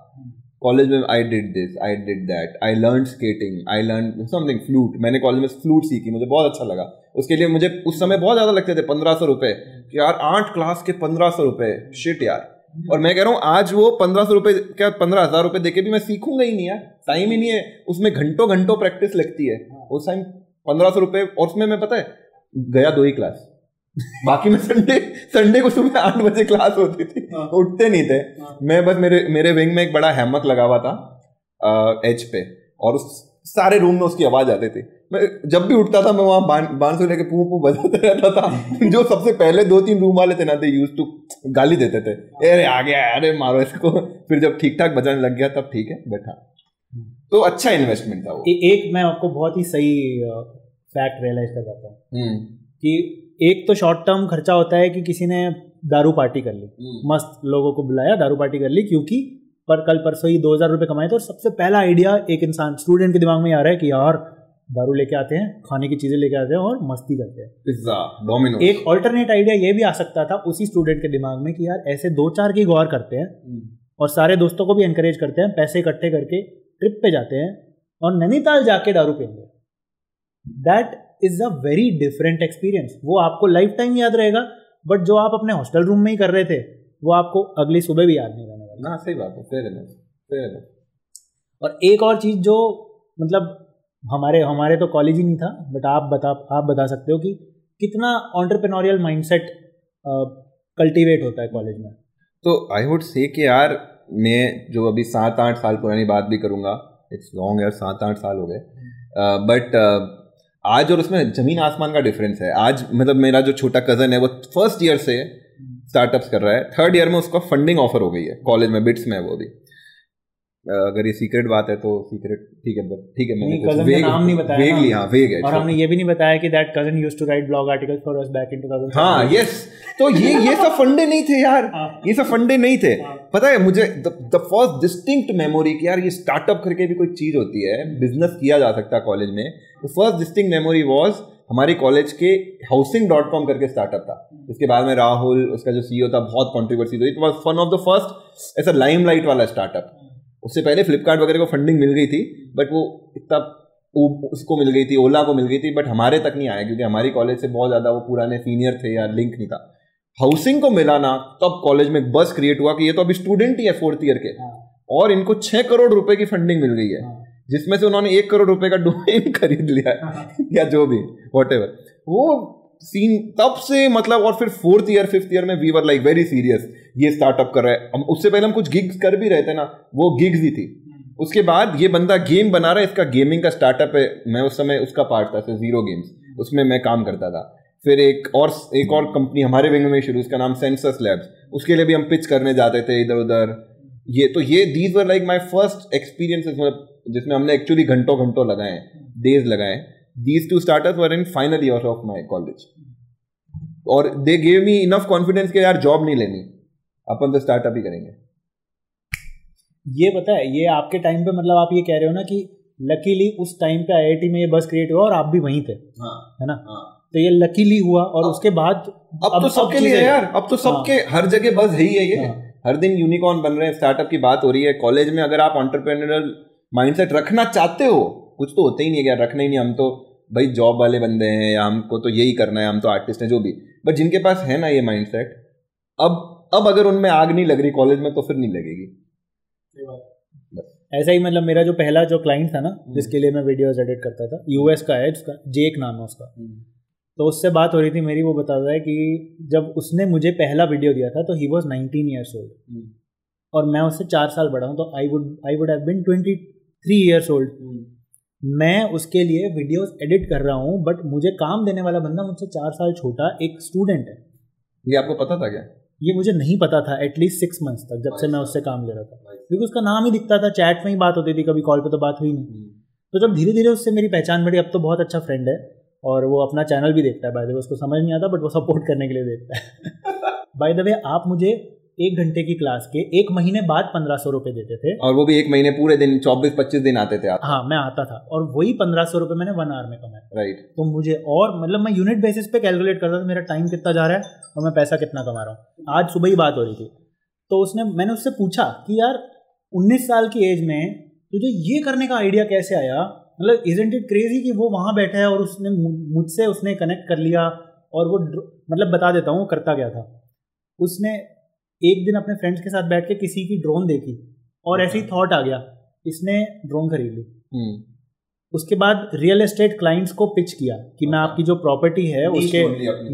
कॉलेज में I did this I did that I learn skating I learn something flute मैंने कॉलेज में फ्लूट सीखी मुझे बहुत अच्छा लगा। उसके लिए मुझे उस समय बहुत ज़्यादा लगते थे पंद्रह सौ रुपये कि यार आठ क्लास के पंद्रह सौ रुपये शिट यार। और मैं कह रहा हूँ आज वो पंद्रह सौ रुपये क्या पंद्रह हज़ार रुपये देके भी मैं सीखूँगा ही नहीं यार। टाइम ही नहीं है। उसमें घंटों घंटों प्रैक्टिस लगती है। उस टाइम पंद्रह सौ रुपये और उसमें मैं पता है गया दो ही क्लास बाकी में संडे संडे को सुबह आठ बजे क्लास होती थी। हाँ। उठते नहीं थे। हाँ। मैं बस मेरे मेरे विंग में एक बड़ा हैमक लगा हुआ था एच पे और उस सारे रूम में उसकी आवाज़ आती थी। मैं जब भी उठता था मैं वहाँ बांसुरी लेके पू पू बजाते रहता था। जो सबसे पहले दो तीन रूम वाले थे ना थे यूज़ टू गाली देते थे। अरे आ गया अरे मारो इसको। फिर जब ठीक ठाक बजाने लग गया तब ठीक है बैठा। तो अच्छा इन्वेस्टमेंट था वो। ए, एक मैं आपको बहुत ही सही फैक्ट रियलाइज़ कर पाता हूँ। हम्म। कि एक तो शॉर्ट टर्म खर्चा होता है कि किसी ने दारू पार्टी कर ली हम्म। मस्त लोगों को बुलाया दारू पार्टी कर ली क्योंकि पर कल परसों ही दो हज़ार रुपये कमाए थे और सबसे पहला आइडिया एक इंसान स्टूडेंट के दिमाग में आ रहा है कि यार दारू लेके आते हैं खाने की चीज़ें लेके आते हैं और मस्ती करते हैं पिज्जा डोमिनो एक ऑल्टरनेट आइडिया ये भी आ सकता था उसी स्टूडेंट के दिमाग में कि यार ऐसे दो चार की गौर करते हैं हम्म। और सारे दोस्तों को भी एनकरेज करते हैं पैसे इकट्ठे करके ट्रिप पे जाते हैं और नैनीताल जाके दारू पीएँगे that is a very different experience वो आपको लाइफ टाइम याद रहेगा बट जो आप अपने हॉस्टल रूम में ही कर रहे थे वो आपको अगली सुबह भी याद नहीं रहने वाला। सही बात है फेयर फेयर और एक और चीज़ जो मतलब हमारे हमारे तो कॉलेज ही नहीं था बट आप बता आप बता सकते हो कि कितना ऑन्टरप्रेन्योरियल माइंडसेट कल्टीवेट होता है कॉलेज में। तो आई वुड से कि यार मैं जो अभी सात आठ साल पुरानी बात भी करूँगा इट्स लॉन्ग यार सात आठ साल हो गए। बट uh, uh, आज और उसमें ज़मीन आसमान का डिफरेंस है। आज मतलब मेरा जो छोटा कज़न है, वो फ़र्स्ट ईयर से स्टार्टअप्स कर रहा है। थर्ड ईयर में उसका फंडिंग ऑफ़र हो गई है। कॉलेज में बिट्स में, वो भी। अगर ये सीक्रेट बात है तो सीक्रेट ठीक है ठीक है मैंने कज़न का नाम नहीं बताया वेगली हाँ वेग है और हमने ये भी नहीं बताया कि that cousin used to write blog articles for us back in 2000 हाँ यस तो ये ये सब फंडे नहीं थे यार। हाँ। ये सब फंडे नहीं थे। हाँ। पता है मुझे द फ़र्स्ट डिस्टिंक्ट मेमोरी कि यार ये स्टार्टअप करके भी कोई चीज़ होती है बिज़नेस किया जा सकता है कॉलेज में तो फ़र्स्ट डिस्टिंक्ट मेमोरी वाज हमारे कॉलेज के हाउसिंग डॉट कॉम करके स्टार्टअप था। इसके बाद में राहुल उसका जो सीईओ था बहुत कॉन्ट्रीवर्सी थी it was one of the first ऐसा लाइमलाइट वाला स्टार्टअप उससे पहले फ्लिपकार्ट वगैरह को फंडिंग मिल गई थी बट वो इतना उसको मिल गई थी ओला को मिल गई थी बट हमारे तक नहीं आया क्योंकि हमारी कॉलेज से बहुत ज़्यादा वो पुराने सीनियर थे या लिंक नहीं था हाउसिंग को मिला ना तब कॉलेज में एक बस क्रिएट हुआ कि ये तो अभी स्टूडेंट ही है फोर्थ ईयर के हाँ। और इनको छह करोड़ रुपए की फंडिंग मिल गई है हाँ। जिसमें से उन्होंने एक करोड़ रुपए का डोमेन खरीद लिया हाँ। या जो भी वॉट वो सीन तब से मतलब और फिर फोर्थ ईयर फिफ्थ ईयर में we were like very serious ये स्टार्टअप कर रहा है। हम, उससे पहले हम कुछ गिग्स कर भी रहे थे ना, वो गिग्स ही थी। उसके बाद ये बंदा गेम बना रहा है, इसका गेमिंग का स्टार्टअप है। मैं उस समय उसका पार्ट था ज़ीरो गेम्स उसमें मैं काम करता था। फिर एक और एक और कंपनी हमारे विंग में शुरू, उसका नाम सेंसस लैब्स उसके लिए भी हम पिच करने जाते थे इधर, उधर। ये तो ये these were like my first experience मतलब जिसमें हमने एक्चुअली घंटों घंटों लगाए डेज़ लगाए। These two starters were in final year of my college और they gave me enough confidence कि यार जॉब नहीं लेनी। अपन तो स्टार्टअप ही करेंगे। ये पता है ये आपके टाइम पे मतलब आप ये कह रहे हो ना कि लकीली उस टाइम पे आईआईटी में ये बस क्रिएट हुआ और आप भी वहीं थे। हाँ, है ना? हाँ, तो ये लकीली हुआ और उसके बाद अब, अब तो सबके लिए यार अब तो सबके हाँ, हर जगह बस है ही है ये। हाँ, हर दिन यूनिकॉर्न बन रहे हैं स्टार्टअप की बात हो रही है। कॉलेज में अगर आप ऑन्टरप्रेनरल माइंडसेट रखना चाहते हो कुछ तो होते ही नहीं है यार रखना ही नहीं हम तो भाई जॉब वाले बंदे हैं या हमको तो यही करना है हम तो आर्टिस्ट हैं जो भी। बट जिनके पास है ना ये माइंडसेट अब अब अगर उनमें आग नहीं लग रही कॉलेज में तो फिर नहीं लगेगी। ऐसा ही मतलब मेरा जो पहला जो क्लाइंट था ना हम्म। जिसके लिए मैं वीडियोस एडिट करता था यूएस का है उसका जेक नाम है उसका। हम्म। तो उससे बात हो रही थी मेरी वो बता रहा है कि जब उसने मुझे पहला वीडियो दिया था तो he was nineteen years old और मैं उससे चार साल बड़ा हूँ तो I would I would have been twenty three years old मैं उसके लिए वीडियोस एडिट कर रहा हूँ बट मुझे काम देने वाला बंदा मुझसे चार साल छोटा एक स्टूडेंट है। ये आपको पता था क्या? ये मुझे नहीं पता था एटलीस्ट सिक्स मंथ्स तक जब से मैं उससे काम ले रहा था। क्योंकि उसका नाम ही दिखता था चैट में ही बात होती थी कभी कॉल पे तो बात हुई नहीं। हम्म। तो जब धीरे धीरे उससे मेरी पहचान बढ़ी अब तो बहुत अच्छा फ्रेंड है और वो अपना चैनल भी देखता है बाय द वे उसको समझ नहीं आता बट वो सपोर्ट करने के लिए देखता है। बाय द वे आप मुझे एक घंटे की क्लास के एक महीने बाद पंद्रह सौ रुपए देते थे। और वो भी एक महीने पूरे दिन चौबीस पच्चीस दिन आते थे आप। हाँ मैं आता था और वही पंद्रह सौ रुपए मैंने वन आवर में कमाया राइट तो मुझे और मतलब मैं यूनिट बेसिस पे कैलकुलेट करता था मेरा टाइम कितना जा रहा है और मैं पैसा कितना कमा रहा हूँ। आज सुबह ही बात हो रही थी। तो उसने मैंने उससे पूछा कि यार उन्नीस साल की एज में तुझे ये करने का आइडिया कैसे आया? मतलब इजेंट इट क्रेजी कि वो वहाँ बैठा है और उसने मुझसे उसने कनेक्ट कर लिया और वो मतलब बता देता हूँ करता क्या था। उसने एक दिन अपने फ्रेंड्स के साथ बैठ के किसी की ड्रोन देखी और ऐसे ही थॉट आ गया इसने ड्रोन खरीद ली। हम्म। उसके बाद रियल एस्टेट क्लाइंट्स को पिच किया कि मैं आपकी जो प्रॉपर्टी है उसके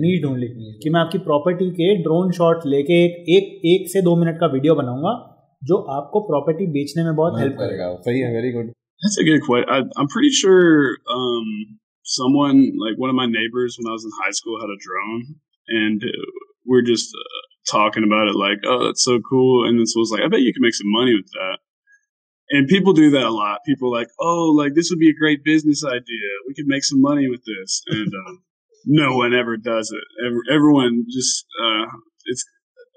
नीड ढूंढ ली कि मैं आपकी प्रॉपर्टी के ड्रोन शॉट लेके एक एक एक से दो मिनट का वीडियो बनाऊँगा जो आपको प्रॉपर्टी बेचने में बहुत हेल्प करेगा। सही है very good That's a good question. I, I'm pretty sure um, someone, like one of my neighbors when I was in high school, had a drone, and we're just uh, talking about it like, oh, that's so cool. And then someone's like, I bet you can make some money with that. And people do that a lot. People are like, oh, like this would be a great business idea. We could make some money with this. And um, no one ever does it. Every, everyone just, uh, it's,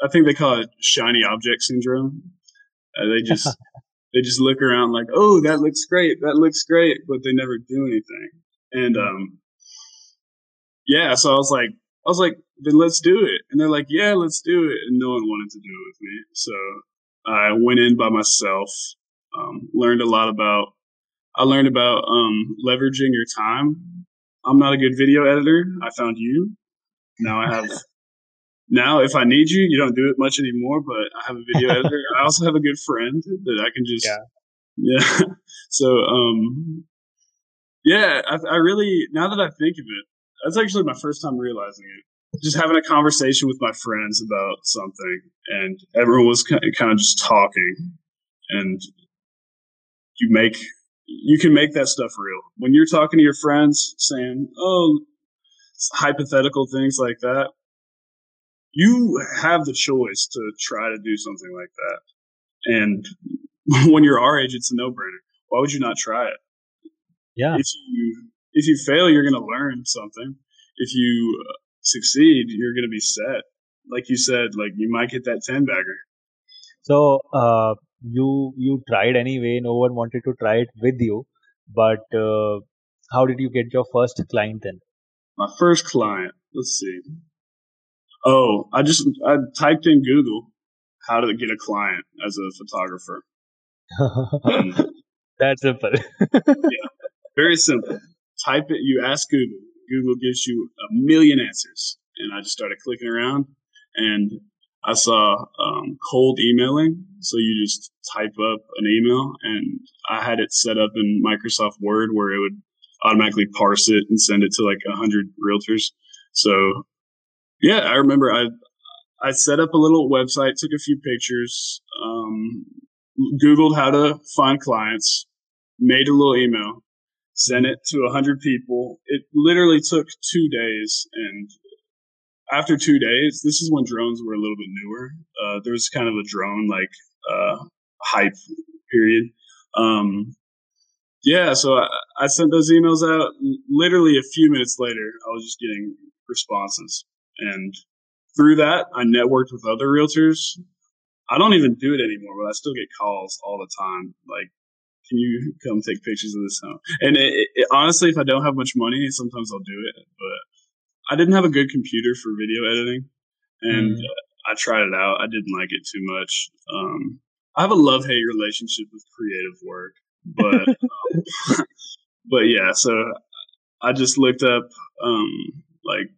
I think they call it shiny object syndrome. Uh, they just they just look around like, oh, that looks great, that looks great, but they never do anything. And um, yeah, so I was like, I was like, then let's do it. And they're like, yeah, let's do it. And no one wanted to do it with me. So I went in by myself, um, learned a lot about, I learned about um, leveraging your time. I'm not a good video editor. I found you. Now I have now if I need you, you don't do it much anymore, but I have a video editor. I also have a good friend that I can just yeah. Yeah. so um yeah, I, I really now that I think of it, that's actually my first time realizing it. Just having a conversation with my friends about something, and everyone was kind of just talking, and you make you can make that stuff real when you're talking to your friends, saying, "Oh, hypothetical things like that." you have the choice to try to do something like that. And when you're our age, it's a no brainer. Why would you not try it? Yeah. If you if you fail, you're going to learn something. If you succeed, you're going to be set. Like you said, like you might get that ten bagger. So uh, you you tried anyway. No one wanted to try it with you, but uh, how did you get your first client then? My first client. Let's see. Oh, I just I typed in Google how to get a client as a photographer. That's simple. yeah, very simple. Type it. You ask Google. Google gives you a million answers, and I just started clicking around, and I saw um, cold emailing. So you just type up an email, and I had it set up in Microsoft Word where it would automatically parse it and send it to like a hundred realtors. So yeah, I remember I I set up a little website, took a few pictures, um, Googled how to find clients, made a little email, sent it to a hundred people. It literally took two days, and after two days, this is when drones were a little bit newer. Uh, there was kind of a drone like uh, hype period. Um, yeah, so I, I sent those emails out. Literally a few minutes later, I was just getting responses, and through that, I networked with other realtors. I don't even do it anymore, but I still get calls all the time. Like, can you come take pictures of this home? And it, it, honestly, if I don't have much money, sometimes I'll do it. But I didn't have a good computer for video editing, and mm. I tried it out. I didn't like it too much. Um, I have a love hate relationship with creative work, but um, but yeah. So I just looked up um, like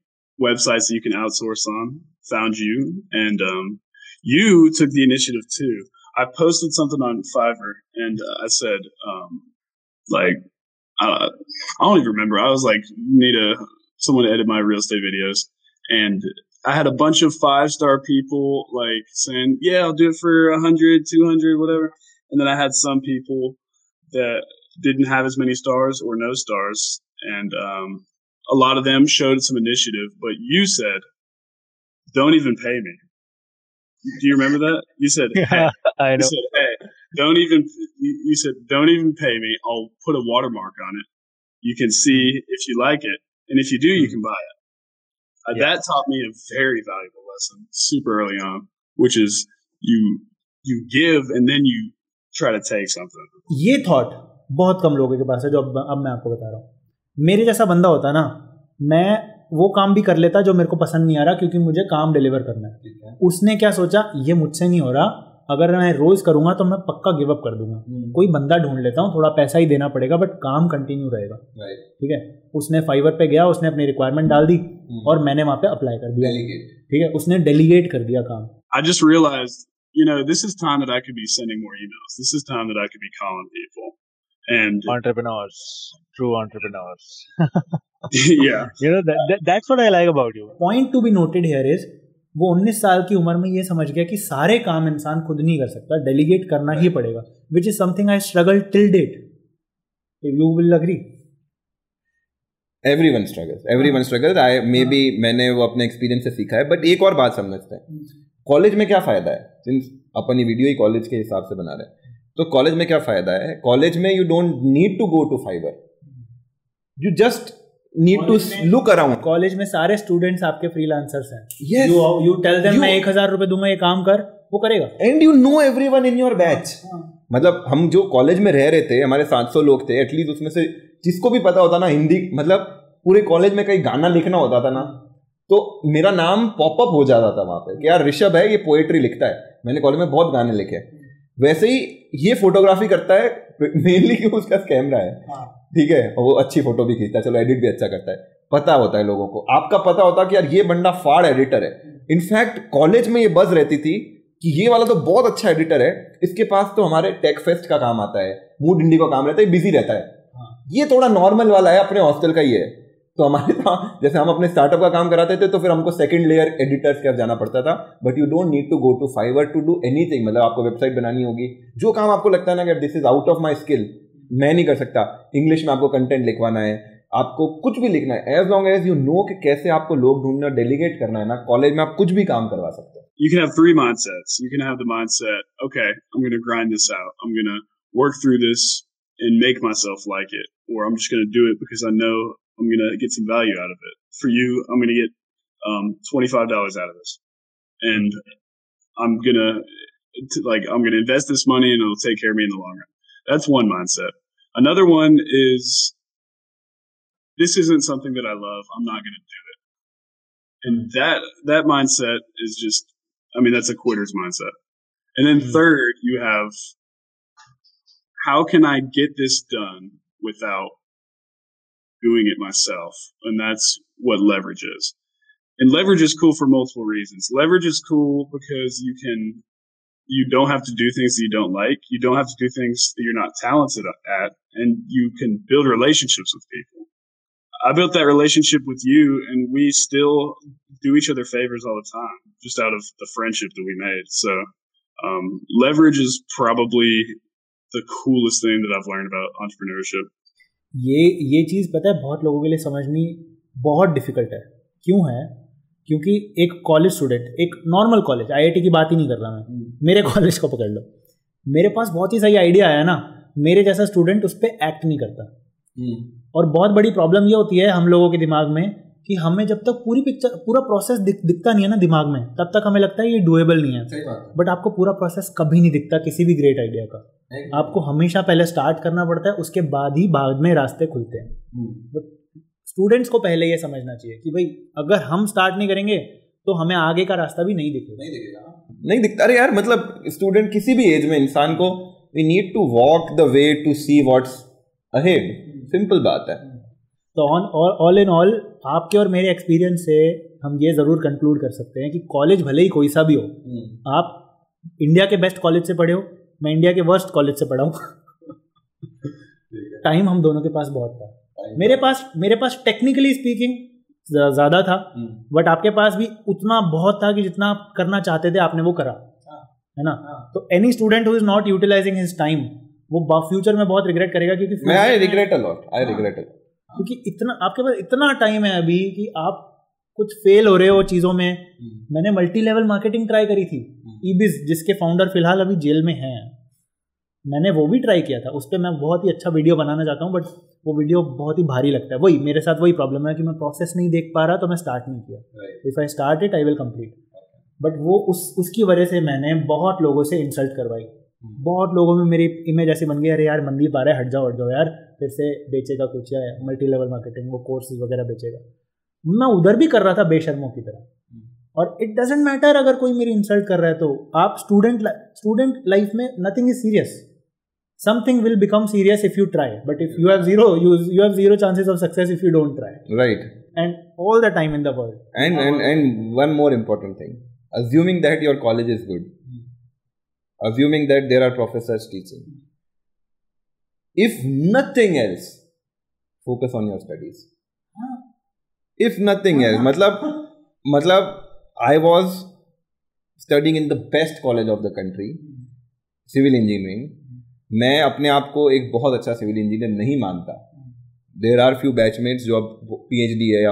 websites that you can outsource on. Found you, and um, you took the initiative too. I posted something on Fiverr, and uh, I said, um, like, uh, I don't even remember. I was like, need a someone to edit my real estate videos, and I had a bunch of five star people like saying, yeah, I'll do it for 100, 200, whatever. And then I had some people that didn't have as many stars or no stars. And um, a lot of them showed some initiative, but you said, don't even pay me. Do you remember that? You said, yeah, hey. I know. You said, hey, don't even, you said, don't even pay me. I'll put a watermark on it. You can see if you like it. And if you do, you hmm. can buy it. Uh, yeah. That taught me a very valuable lesson super early on, which is you you give and then you try to take something. ये thought बहुत कम लोगों के पास है जो अब अब मैं आपको बता रहा हूँ मेरे जैसा बंदा होता ना मैं वो काम भी कर लेता जो मेरे को पसंद नहीं आ रहा क्योंकि मुझे काम डिलीवर करना है। उसने क्या सोचा? ये मुझसे नहीं हो रहा। अगर मैं रोज करूँगा तो मैं पक्का गिव अप कर दूँगा। hmm. कोई बंदा ढूंढ लेता हूँ थोड़ा पैसा ही देना पड़ेगा बट काम कंटिन्यू रहेगा। ठीक है? उसने फाइवर पे गया उसने अपनी रिक्वायरमेंट डाल दी hmm. और मैंने वहाँ पे अप्लाई कर दिया। ठीक है? उसने डेलीगेट कर दिया काम। I just realise you know this is time that I could be sending more emails. This is time that I could be calling people. And entrepreneurs. True entrepreneurs. yeah. You know that, that that's what I like about you. Point to be noted here is वो 19 साल की उम्र में ये समझ गया कि सारे काम इंसान खुद नहीं कर सकता डेलीगेट करना right. ही पड़ेगा which is something I struggle till date you will agree every one struggle every one struggle I may be मैंने वो अपने एक्सपीरियंस से सीखा है बट एक और बात समझते हैं। कॉलेज में क्या फ़ायदा है? सिंस अपन ये वीडियो ही कॉलेज के हिसाब से बना रहे हैं। तो कॉलेज में क्या फ़ायदा है? कॉलेज में you don't need to go to Fiverr you just need to look around college में सारे स्टूडेंट्स आपके फ्रीलांसर्स हैं। Yes, यू टेल देम मैं एक हज़ार रुपए दूँगा ये काम कर वो करेगा। And you know everyone in your batch मतलब हम जो कॉलेज में रह रहे थे हमारे 700 लोग थे एटलीस्ट उसमें से जिसको भी पता होता ना हिंदी मतलब पूरे कॉलेज में कहीं गाना लिखना होता था ना तो मेरा नाम पॉपअप हो जाता था वहाँ पे कि यार ऋषभ है ये पोएट्री लिखता है। मैंने कॉलेज में बहुत गाने लिखे। वैसे ही ये फोटोग्राफी करता है मेनली क्योंकि उसका कैमरा है। हाँ। ठीक है? वो अच्छी फ़ोटो भी खींचता है। चलो एडिट भी अच्छा करता है। पता होता है लोगों को। आपका पता होता है कि यार ये बंदा फाड़ एडिटर है। इनफैक्ट कॉलेज में ये बज रहती थी कि ये वाला तो बहुत अच्छा एडिटर है। इसके पास तो हमारे टेक फेस्ट का काम आता है। मूड इंडी का काम रहता है बिज़ी रहता है। हाँ। ये थोड़ा नॉर्मल वाला है अपने हॉस्टल का ही है। तो हमारे पास जैसे हम अपने स्टार्टअप का काम कराते थे तो फिर हमको सेकंड लेयर एडिटर्स के जाना पड़ता था। But you don't need to go to Fiverr to do anything मतलब आपको वेबसाइट बनानी होगी। जो काम आपको लगता है ना कि this is out of my skill मैं नहीं कर सकता इंग्लिश में आपको कंटेंट लिखवाना है आपको कुछ भी लिखना है as long as you know कि कैसे आपको लोग ढूंढना डेलीगेट करना है ना कॉलेज में आप कुछ भी काम करवा सकते हैं You can have three mindsets. You can have the mindset, okay, I'm going to grind this out. I'm going to work through this and make myself like it. Or I'm just going to do it because I know I'm going to get some value out of it. For you, I'm going to get um, $25 out of this. And I'm going to, like, I'm going to invest this money and it'll take care of me in the long run. That's one mindset. Another one is this isn't something that I love. I'm not going to do it. And that that mindset is just I mean that's a quitter's mindset. And then mm-hmm. third, you have how can I get this done without doing it myself? And that's what leverage is. And leverage is cool for multiple reasons. Leverage is cool because you can you don't have to do things that you don't like. You don't have to do things that you're not talented at, and you can build relationships with people. I built that relationship with you, and we still do each other favors all the time, just out of the friendship that we made. So, um, leverage is probably the coolest thing that I've learned about entrepreneurship. ये ये चीज़ पता है बहुत लोगों के लिए समझनी बहुत डिफिकल्ट है क्यों है क्योंकि एक कॉलेज स्टूडेंट एक नॉर्मल कॉलेज आईआईटी की बात ही नहीं कर रहा मैं। हम्म। मेरे कॉलेज को पकड़ लो। मेरे पास बहुत ही सही आइडिया आया ना। मेरे जैसा स्टूडेंट उस पर एक्ट नहीं करता। हम्म। और बहुत बड़ी प्रॉब्लम ये होती है हम लोगों के दिमाग में कि हमें जब तक पूरी पिक्चर पूरा प्रोसेस दिख, दिखता नहीं है ना दिमाग में तब तक हमें लगता है ये डुएबल नहीं है। बट आपको पूरा प्रोसेस कभी नहीं दिखता किसी भी ग्रेट आइडिया का। आपको हमेशा पहले स्टार्ट करना पड़ता है उसके बाद ही बाद में रास्ते खुलते हैं। हम्म। स्टूडेंट्स को पहले ये समझना चाहिए कि भाई अगर हम स्टार्ट नहीं करेंगे तो हमें आगे का रास्ता भी नहीं दिखेगा। नहीं दिखेगा। नहीं दिखता। अरे यार मतलब स्टूडेंट किसी भी एज में इंसान को we need to walk the way to see what's ahead simple बात है। तो ऑन ऑल इन ऑल आपके और मेरे एक्सपीरियंस से हम ये ज़रूर कंक्लूड कर सकते हैं कि कॉलेज भले ही कोई सा भी हो आप इंडिया के बेस्ट कॉलेज से पढ़े हो मैं इंडिया के वर्स्ट कॉलेज से पढ़ा हूँ। टाइम हम दोनों के पास बहुत था। मेरे पास मेरे पास टेक्निकली स्पीकिंग ज़्यादा था बट आपके पास भी उतना बहुत था कि जितना आप करना चाहते थे आपने वो करा। है। ना? तो any student who is not utilising his time वो फ्यूचर में बहुत रिग्रेट करेगा क्योंकि मैं I regret a lot I regret a क्योंकि इतना आपके पास इतना टाइम है अभी कि आप कुछ फेल हो रहे हो चीज़ों में। मैंने मल्टी लेवल मार्केटिंग ट्राई करी थी ईबिस जिसके फाउंडर फ़िलहाल अभी जेल में हैं। मैंने वो भी ट्राई किया था। उस पर मैं बहुत ही अच्छा वीडियो बनाना चाहता हूँ बट वो वीडियो बहुत ही भारी लगता है। वही मेरे साथ वही प्रॉब्लम है कि मैं प्रोसेस नहीं देख पा रहा तो मैं स्टार्ट नहीं किया। If I start it I will complete but वो उस उसकी वजह से मैंने बहुत लोगों से इंसल्ट करवाई। बहुत लोगों में मेरी इमेज ऐसी बन गई अरे यार मंदी आ रहा है हट जाओ हट जाओ यार फिर से बेचेगा कुछ या मल्टी लेवल मार्केटिंग वो कोर्सेज वगैरह बेचेगा। मैं उधर भी कर रहा था बेशर्मों की तरह। और इट डजेंट मैटर अगर कोई मेरी इंसल्ट कर रहा है तो आप स्टूडेंट स्टूडेंट लाइफ में nothing is serious something will become serious if you try. But if you have zero you, you have zero chances of success if you don't try. Right. And all the time in the world. And and, and one more important thing. Assuming that your college is good. Assuming that there are professors teaching. If nothing else focus on your studies. Huh? if nothing else matlab matlab i was studying in the best college of the country civil engineering. मैं अपने आप को एक बहुत अच्छा civil engineer नहीं मानता। There are few batchmates जो अब पीएचडी है या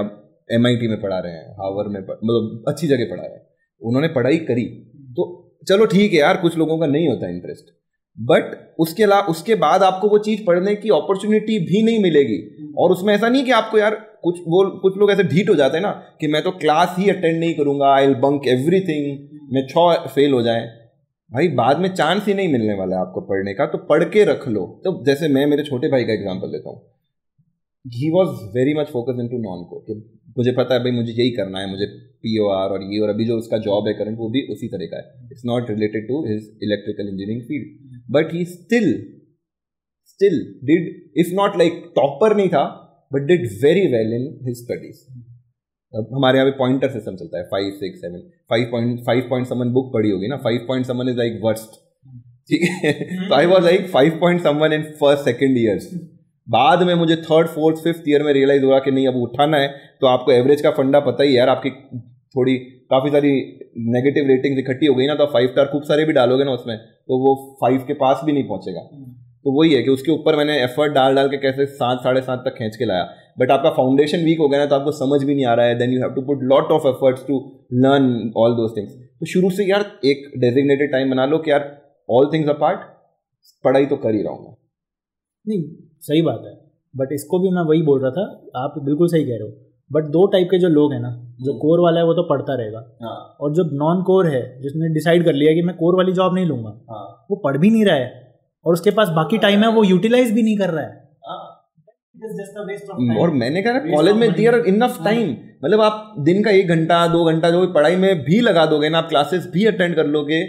एम आई टी में पढ़ा रहे हैं हावर में मतलब अच्छी जगह पढ़ा रहे हैं। उन्होंने पढ़ाई करी। तो चलो ठीक है यार, कुछ लोगों का नहीं होता इंटरेस्ट बट उसके अलावा उसके बाद आपको वो चीज़ पढ़ने की अपॉर्चुनिटी भी नहीं मिलेगी। और उसमें ऐसा नहीं कि आपको यार कुछ वो, कुछ लोग ऐसे ढीट हो जाते हैं ना कि मैं तो क्लास ही अटेंड नहीं करूँगा आई विल बंक एवरीथिंग मैं छः फेल हो जाए। भाई, बाद में चांस ही नहीं मिलने वाला है आपको पढ़ने का तो पढ़ के रख लो। तो जैसे मैं मेरे छोटे भाई का एग्ज़ाम्पल लेता हूँ। He was very much focus in to non को कि मुझे पता है भाई, मुझे यही करना है, मुझे पी ओ आर और ये और अभी जो उसका जॉब है करंट वो भी उसी तरह का है। It's not related to his electrical engineering field but he still still did if not like topper नहीं था but did very well in his studies अब हमारे यहाँ पे पॉइंटर सिस्टम चलता है five six seven five point five point seven book पढ़ी होगी ना five point seven is like worst ठीक है? तो I was like five point seven in first second years बाद में मुझे थर्ड फोर्थ फिफ्थ ईयर में रियलाइज़ हुआ कि नहीं अब उठाना है तो आपको एवरेज का फंडा पता ही यार आपकी थोड़ी काफ़ी सारी नेगेटिव रेटिंग्स इकट्ठी हो गई ना तो फाइव स्टार खूब सारे भी डालोगे ना उसमें तो वो फाइव के पास भी नहीं पहुंचेगा। तो वही है कि उसके ऊपर मैंने एफर्ट डाल डाल के कैसे सात साढ़े सात तक खींच के लाया। बट आपका फाउंडेशन वीक हो गया ना तो आपको समझ भी नहीं आ रहा है then you have to put lot of efforts to learn all those things तो शुरू से यार एक डेजिग्नेटेड टाइम बना लो कि यार ऑल थिंग्स अपार्ट पढ़ाई तो कर ही रहा हूँ मैं। नहीं सही बात है। बट इसको भी मैं वही बोल रहा था आप बिल्कुल सही कह रहे हो। बट दो टाइप के जो लोग हैं ना जो कोर वाला है वो तो पढ़ता रहेगा। हाँ। और जो नॉन कोर है जिसने डिसाइड कर लिया कि मैं कोर वाली जॉब नहीं लूँगा हाँ। वो पढ़ भी नहीं रहा है। और उसके पास बाकी टाइम है वो यूटिलाइज भी नहीं कर रहा है। और मैंने कहा कॉलेज में दियर इनफ टाइम मतलब आप दिन का एक घंटा दो घंटा जो भी पढ़ाई में भी लगा दोगे ना आप क्लासेस भी अटेंड कर लोगे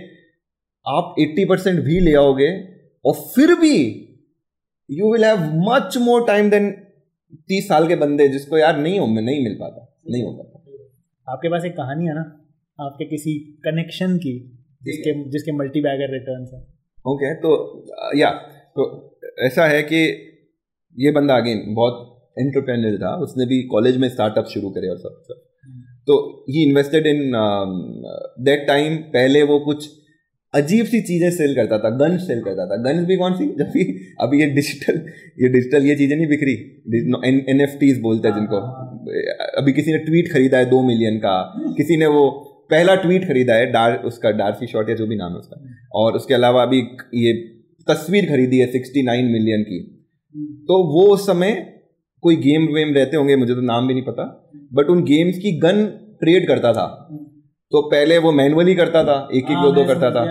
आप 80 परसेंट भी ले आओगे और फिर भी you will have much more time then तीस साल के बंदे जिसको यार नहीं हो नहीं मिल पाता नहीं हो पाता। आपके पास एक कहानी है ना आपके किसी कनेक्शन की जिसके जिसके मल्टी बैगर रिटर्न है। ओके तो या तो ऐसा है कि ये बंदा अगेन बहुत एंटरप्रेन्योर था उसने भी कॉलेज में स्टार्टअप शुरू करे और सब सब। तो he invested in that time पहले वो कुछ अजीब सी चीज़ें सेल करता था गन सेल करता था। गन्स भी कौन सी? जब भी अभी ये डिजिटल ये डिजिटल ये चीज़ें नहीं बिखरी। एन एफ़ टीज बोलते हैं जिनको। अभी किसी ने ट्वीट खरीदा है दो मिलियन का। किसी ने वो पहला ट्वीट खरीदा है डार उसका डार्सी शॉट या जो भी नाम है उसका। और उसके अलावा अभी ये तस्वीर खरीदी है सिक्सटी नाइन मिलियन की। तो वो उस समय कोई गेम वेम रहते होंगे मुझे तो नाम भी नहीं पता बट उन गेम्स की गन ट्रेड करता था। तो पहले वो मैनुअली करता था एक एक दो दो करता था।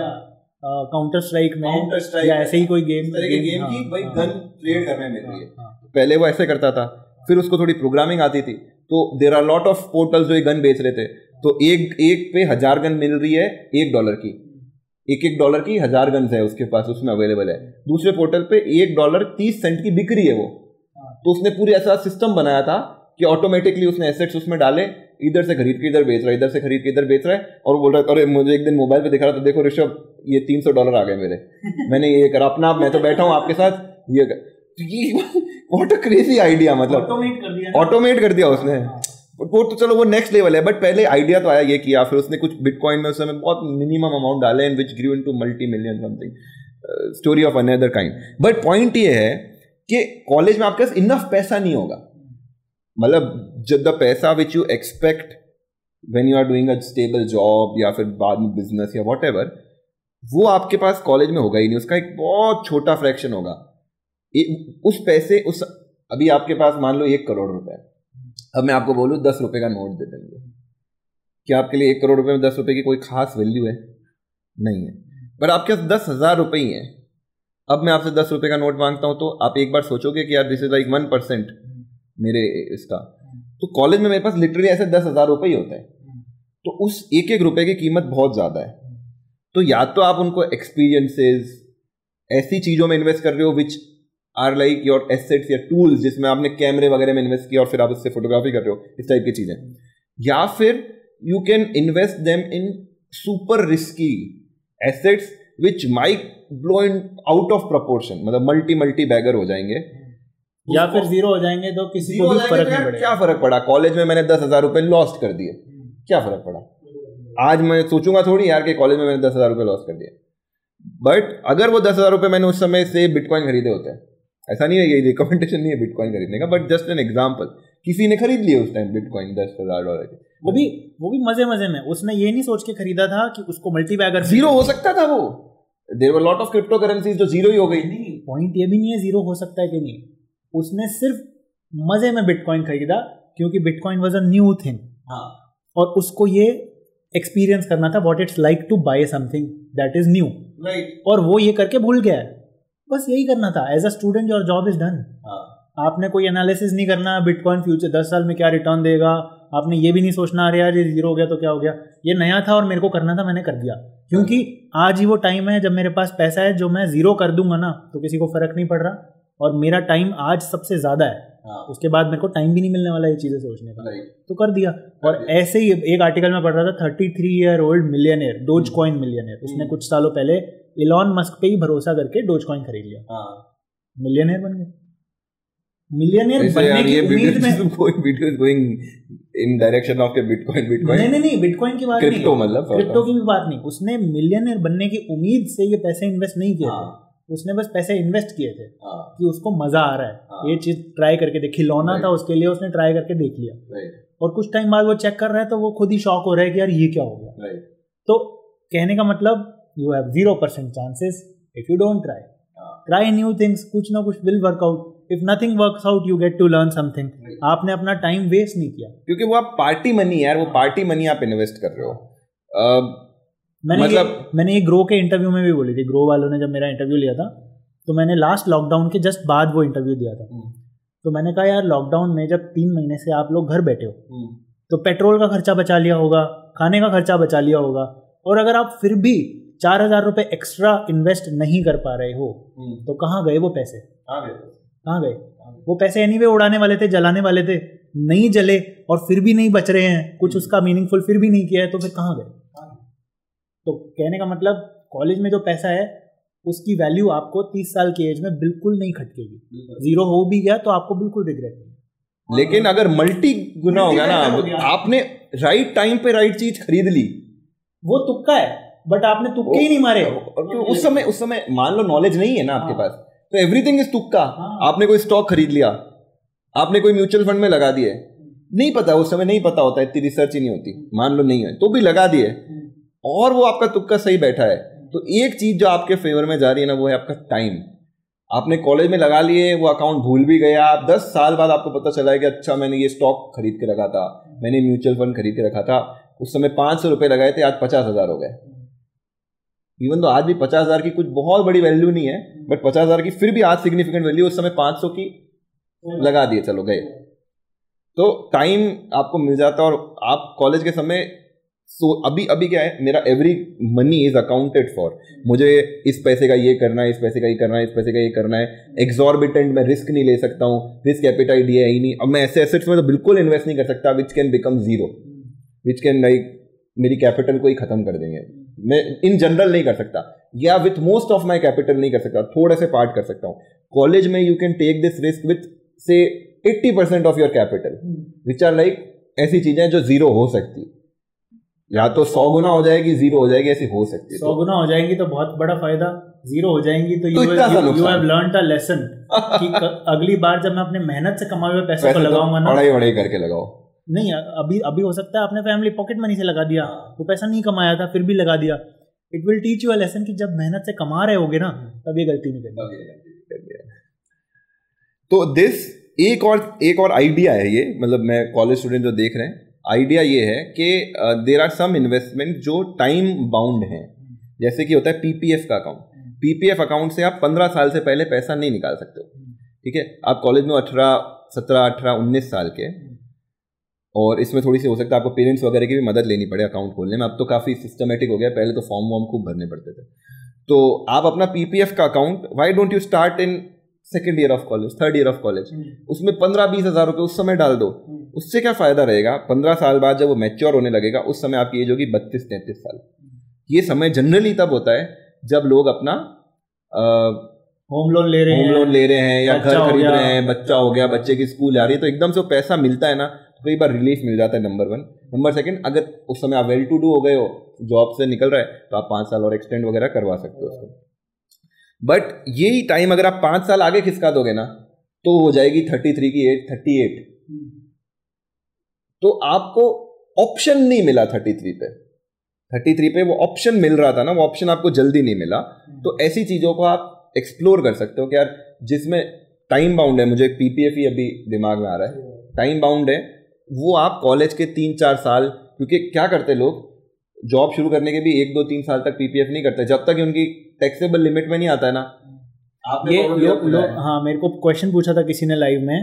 काउंटर स्ट्राइक में काउंटर स्ट्राइक या ऐसे ही कोई गेम गेम हाँ, की भाई हाँ, गन ट्रेड करने मिल हाँ, रही है। हाँ, पहले वो ऐसे करता था। फिर उसको थोड़ी प्रोग्रामिंग आती थी। तो there are lot of portals जो ये गन बेच रहे थे। तो एक एक पे हज़ार गन मिल रही है एक डॉलर की। एक एक डॉलर की हज़ार गन्स है उसके पास उसमें अवेलेबल है। दूसरे पोर्टल पे एक डॉलर तीस सेंट की बिक्री है वो। तो उसने पूरी ऐसा सिस्टम बनाया था कि ऑटोमेटिकली उसने एसेट्स उसमें डाले इधर से खरीद के इधर बेच रहा है इधर से खरीद के इधर बेच रहा है और बोल रहा है अरे मुझे एक दिन मोबाइल पे दिखा रहा था देखो ऋषभ ये तीन सौ डॉलर आ गए मेरे। मैंने ये करा अपना मैं तो बैठा हूँ आपके साथ ये कर, तो ये व्हाट अ क्रेजी आइडिया मतलब। ऑटोमेट कर दिया। ऑटोमेट कर दिया उसने। वो तो चलो, वो नेक्स्ट लेवल है बट पहले आइडिया तो आया ये किया फिर उसने कुछ बिटकॉइन में उस समय बहुत मिनिमम अमाउंट डाले and which grew in to multi million something story of another kind but point ये है कि कॉलेज में आपके पास इनफ पैसा नहीं होगा. मतलब जब द पैसा which you expect when you are doing a stable job या फिर बाद में बिज़नेस या वॉट वो आपके पास कॉलेज में होगा ही नहीं. उसका एक बहुत छोटा फ्रैक्शन होगा. उस पैसे, उस, अभी आपके पास मान लो एक करोड़ रुपए अब मैं आपको बोलूँ, दस रुपए का नोट दे देंगे। क्या आपके लिए एक करोड़ रुपए में दस रुपए की कोई खास वैल्यू है? नहीं है। पर आपके पास दस हज़ार रुपये ही है। अब मैं आपसे दस रुपए का नोट माँगता हूँ तो आप एक बार सोचोगे कि यार this is like one percent मेरे इसका। तो कॉलेज में मेरे पास लिटरली ऐसे दस हज़ार रुपये ही होते हैं। तो उस एक एक रुपए की कीमत बहुत ज़्यादा है। तो या तो आप उनको एक्सपीरियंसेस ऐसी चीज़ों में इन्वेस्ट कर रहे हो which are like your assets या टूल्स जिसमें आपने कैमरे वगैरह में इन्वेस्ट किया और फिर आप उससे फोटोग्राफी कर रहे हो इस टाइप की चीज़ें। या फिर you can invest them in super risky assets which might blow in out of proportion मतलब मल्टी मल्टी बैगर हो जाएँगे। या फिर ज़ीरो हो जाएँगे तो किसी को भी फ़र्क तो नहीं पड़ेगा। क्या फ़र्क पड़ा? कॉलेज में मैंने दस हज़ार रुपए लॉस्ट कर दिए। क्या फ़र्क पड़ा? आज मैं सोचूँगा थोड़ी यार कि कॉलेज में मैंने दस हज़ार रुपए लॉस कर दिए। बट अगर वो दस हज़ार रुपए मैंने उस समय से बिटकॉइन खरीदे होते हैं ऐसा नहीं है ये रिकमेंडेशन नहीं है बिटकॉइन खरीदने का बट जस्ट एन एग्ज़ाम्पल किसी ने खरीद लिया उस टाइम बिटकॉइन दस हज़ार डॉलर के। वो भी वो भी मज़े मज़े में। उसने ये नहीं सोच के खरीदा था कि उसको मल्टी बैगर ज़ीरो हो सकता था वो। There were lot of crypto currencies जो ज़ीरो ही हो गई। नहीं पॉइंट ये भी नहीं है ज़ीरो हो सकता है कि नहीं। उसने सिर्फ़ मज़े में बिटकॉइन खरीदा क्योंकि bitcoin was a new thing हाँ। और उसको ये एक्सपीरियंस करना था what it's like to buy something that is new right और वो ये करके भूल गया है। बस यही करना था। As a student your job is done आपने कोई एनालिसिस नहीं करना बिटकॉइन फ्यूचर दस साल में क्या रिटर्न देगा? आपने ये भी नहीं सोचना अरे यार ये ज़ीरो हो गया तो क्या हो गया? ये नया था और मेरे को करना था मैंने कर दिया। क्योंकि आज ही वो टाइम है जब मेरे पास पैसा है जो मैं ज़ीरो कर दूँगा ना तो किसी को फ़र्क नहीं पड़ रहा। और मेरा टाइम आज सबसे ज़्यादा हाँ। उसके बाद मेरे को टाइम भी नहीं मिलने वाला ये चीज़ें सोचने का। तो कर दिया। और। ऐसे ही एक आर्टिकल में पढ़ रहा था thirty three year old millionaire Doge coin millionaire उसने हम्म। कुछ सालों पहले इलॉन मस्क पे ही भरोसा करके डोज कॉइन खरीद लिया। हाँ। मिलियनियर बन गया मिलियनियर बनने की उम्मीद में कोई video going in direction of bitcoin bitcoin नहीं नहीं बिटकॉइन की बात नहीं क्रिप्टो मतलब क्रिप्टो की भी बात नहीं। उसने मिलियनियर बनने की उम्मीद से ये पैसे इन्वेस्ट नहीं किए थे। हाँ। उसने बस पैसे इन्वेस्ट किए थे हाँ। कि उसको मज़ा आ रहा हाँ। है। ये चीज़ ट्राई करके देख खिलौना था उसके लिए उसने ट्राई करके देख लिया। और कुछ टाइम बाद वो चेक कर रहा है तो वो खुद ही शॉक हो रहा है कि यार ये क्या हो गया। तो कहने का मतलब you have zero percent chances if you don't try try new things कुछ ना कुछ will work out if nothing works out you get to learn something आपने अपना टाइम वेस्ट नहीं किया। क्योंकि वो आप पार्टी मनी यार वो पार्टी मनी आप इन्वेस्ट कर रहे हो। मैंने मतलब- ये, मैंने ये ग्रो के इंटरव्यू में भी बोली थी। ग्रो वालों ने जब मेरा इंटरव्यू लिया था तो मैंने लास्ट लॉकडाउन के जस्ट बाद वो इंटरव्यू दिया था। तो मैंने कहा यार लॉकडाउन में जब तीन महीने से आप लोग घर बैठे हो तो पेट्रोल का खर्चा बचा लिया होगा खाने का खर्चा बचा लिया होगा और अगर आप फिर भी चार हज़ार रुपये एक्स्ट्रा इन्वेस्ट नहीं कर पा रहे हो तो कहाँ गए वो पैसे? कहाँ गए वो पैसे एनीवे उड़ाने वाले थे जलाने वाले थे नहीं जले और फिर भी नहीं बच रहे हैं कुछ उसका मीनिंगफुल फिर भी नहीं किया है तो फिर कहाँ गए? तो कहने का मतलब कॉलेज में जो पैसा है उसकी वैल्यू आपको तीस साल की एज में बिल्कुल नहीं खटकेगी। ज़ीरो हो भी गया तो आपको बिल्कुल रिग्रेट नहीं। लेकिन अगर मल्टी गुना होगा ना हो। आपने राइट टाइम पे राइट चीज़ खरीद ली। वो तुक्का है बट आपने तुक्के ही नहीं मारे। और उस समय उस समय मान लो नॉलेज नहीं है ना आपके हाँ। पास तो एवरीथिंग इज़ तुक्का। हाँ। आपने कोई स्टॉक खरीद लिया आपने कोई म्यूचुअल फंड में लगा दिए। नहीं पता उस समय नहीं पता होता इतनी रिसर्च ही नहीं होती। मान लो नहीं है तो भी लगा दिए। और वो आपका तुक्का सही बैठा है। तो एक चीज़ जो आपके फेवर में जा रही है ना, वो है आपका टाइम आपने कॉलेज में लगा लिए, वो अकाउंट भूल भी गया। आप दस साल बाद आपको पता चला है कि अच्छा मैंने ये स्टॉक खरीद के रखा था, मैंने म्यूचुअल फंड खरीद के रखा था। उस समय पाँच सौ रुपए लगाए थे, आज पचास हज़ार हो गए। इवन तो आज भी पचास हज़ार की कुछ बहुत बड़ी वैल्यू नहीं है बट पचास हज़ार की फिर भी आज सिग्निफिकेंट वैल्यू उस समय पाँच सौ की लगा दिए, चलो गए। तो टाइम आपको मिल जाता और आप कॉलेज के समय सो so, अभी अभी क्या है मेरा every money is accounted for मुझे इस पैसे का ये करना है इस पैसे का ये करना है इस पैसे का ये करना है. एग्जॉर्बिटेंट मैं रिस्क नहीं ले सकता हूँ. रिस्क एपिटाइट ये है ही नहीं. अब मैं ऐसे एसेट्स में तो बिल्कुल इन्वेस्ट नहीं कर सकता which can become zero which can like मेरी कैपिटल को ही खत्म कर देंगे. मैं इन जनरल नहीं कर सकता. या with most of my capital नहीं कर सकता. थोड़े से पार्ट कर सकता हूँ. कॉलेज में you can take this risk with से eighty percent of your capital which are like ऐसी चीज़ें जो ज़ीरो हो सकती. या तो सौ गुना हो जाएगी ज़ीरो हो जाएगी ऐसी हो सकती है सौ गुना हो जाएँगी तो बहुत बड़ा फ़ायदा ज़ीरो हो जाएँगी तो you have learn a lesson कि अगली बार जब मैं अपने मेहनत से कमाए हुए पैसे को लगाऊँगा ना। पढ़ाई वढ़ाई करके लगाओ। नहीं अभी अभी हो सकता है आपने फैमिली पॉकेट मनी से लगा दिया। वो पैसा नहीं कमाया था फिर भी लगा दिया। It will teach you a lesson कि जब मेहनत से कमा रहे होगे ना तब ये गलती नहीं करनी। तो दिस एक और एक और आइडिया है ये मतलब मैं कॉलेज स्टूडेंट जो देख रहे हैं आइडिया ये है कि देर आर सम इन्वेस्टमेंट जो टाइम बाउंड हैं। जैसे कि होता है पीपीएफ का अकाउंट पीपीएफ अकाउंट से आप पंद्रह साल से पहले पैसा नहीं निकाल सकते हो। ठीक है? आप कॉलेज में अठारह, सत्रह, अठारह, उन्नीस साल के, और इसमें थोड़ी सी हो सकता है आपको पेरेंट्स वगैरह की भी मदद लेनी पड़े अकाउंट खोलने में। अब तो काफ़ी सिस्टमेटिक हो गया। पहले तो फॉर्म वॉर्म खूब भरने पड़ते थे। तो आप अपना पीपीएफ का account why don't you start in second year of college third year of college उसमें पंद्रह बीस हज़ार रुपये उस समय डाल दो। हम्म। उससे क्या फ़ायदा रहेगा? पंद्रह साल बाद जब वो मैच्योर होने लगेगा उस समय आपकी एज होगी बत्तीस तैंतीस साल। ये समय जनरली तब होता है जब लोग अपना होम लोन ले रहे हैं होम लोन ले रहे हैं या घर खरीद रहे हैं बच्चा हो गया बच्चे की स्कूल आ रही है तो एकदम से वो पैसा मिलता है ना तो कई बार रिलीफ मिल जाता है नंबर वन नंबर सेकंड अगर उस समय आप वेल टू डू हो गए हो जॉब से निकल रहा है तो आप पाँच साल और एक्सटेंड वगैरह करवा सकते हो उसको। बट यही टाइम अगर आप पाँच साल आगे खिसका दोगे ना तो हो जाएगी थर्टी थ्री की एट थर्टी एट तो आपको ऑप्शन नहीं मिला थर्टी थ्री पे. थर्टी थ्री पे वो ऑप्शन मिल रहा था ना वो ऑप्शन आपको जल्दी नहीं मिला. तो ऐसी चीज़ों को आप एक्सप्लोर कर सकते हो कि यार जिसमें टाइम बाउंड है मुझे पीपीएफ ही अभी दिमाग में आ रहा है. टाइम बाउंड है वो आप कॉलेज के तीन चार साल क्योंकि क्या करते लोग? जॉब शुरू करने के भी एक दो तीन साल तक पीपीएफ नहीं करते जब तक उनकी टैक्सेबल लिमिट में नहीं आता है ना। ये लोग लोग हाँ। मेरे को क्वेश्चन पूछा था किसी ने लाइव में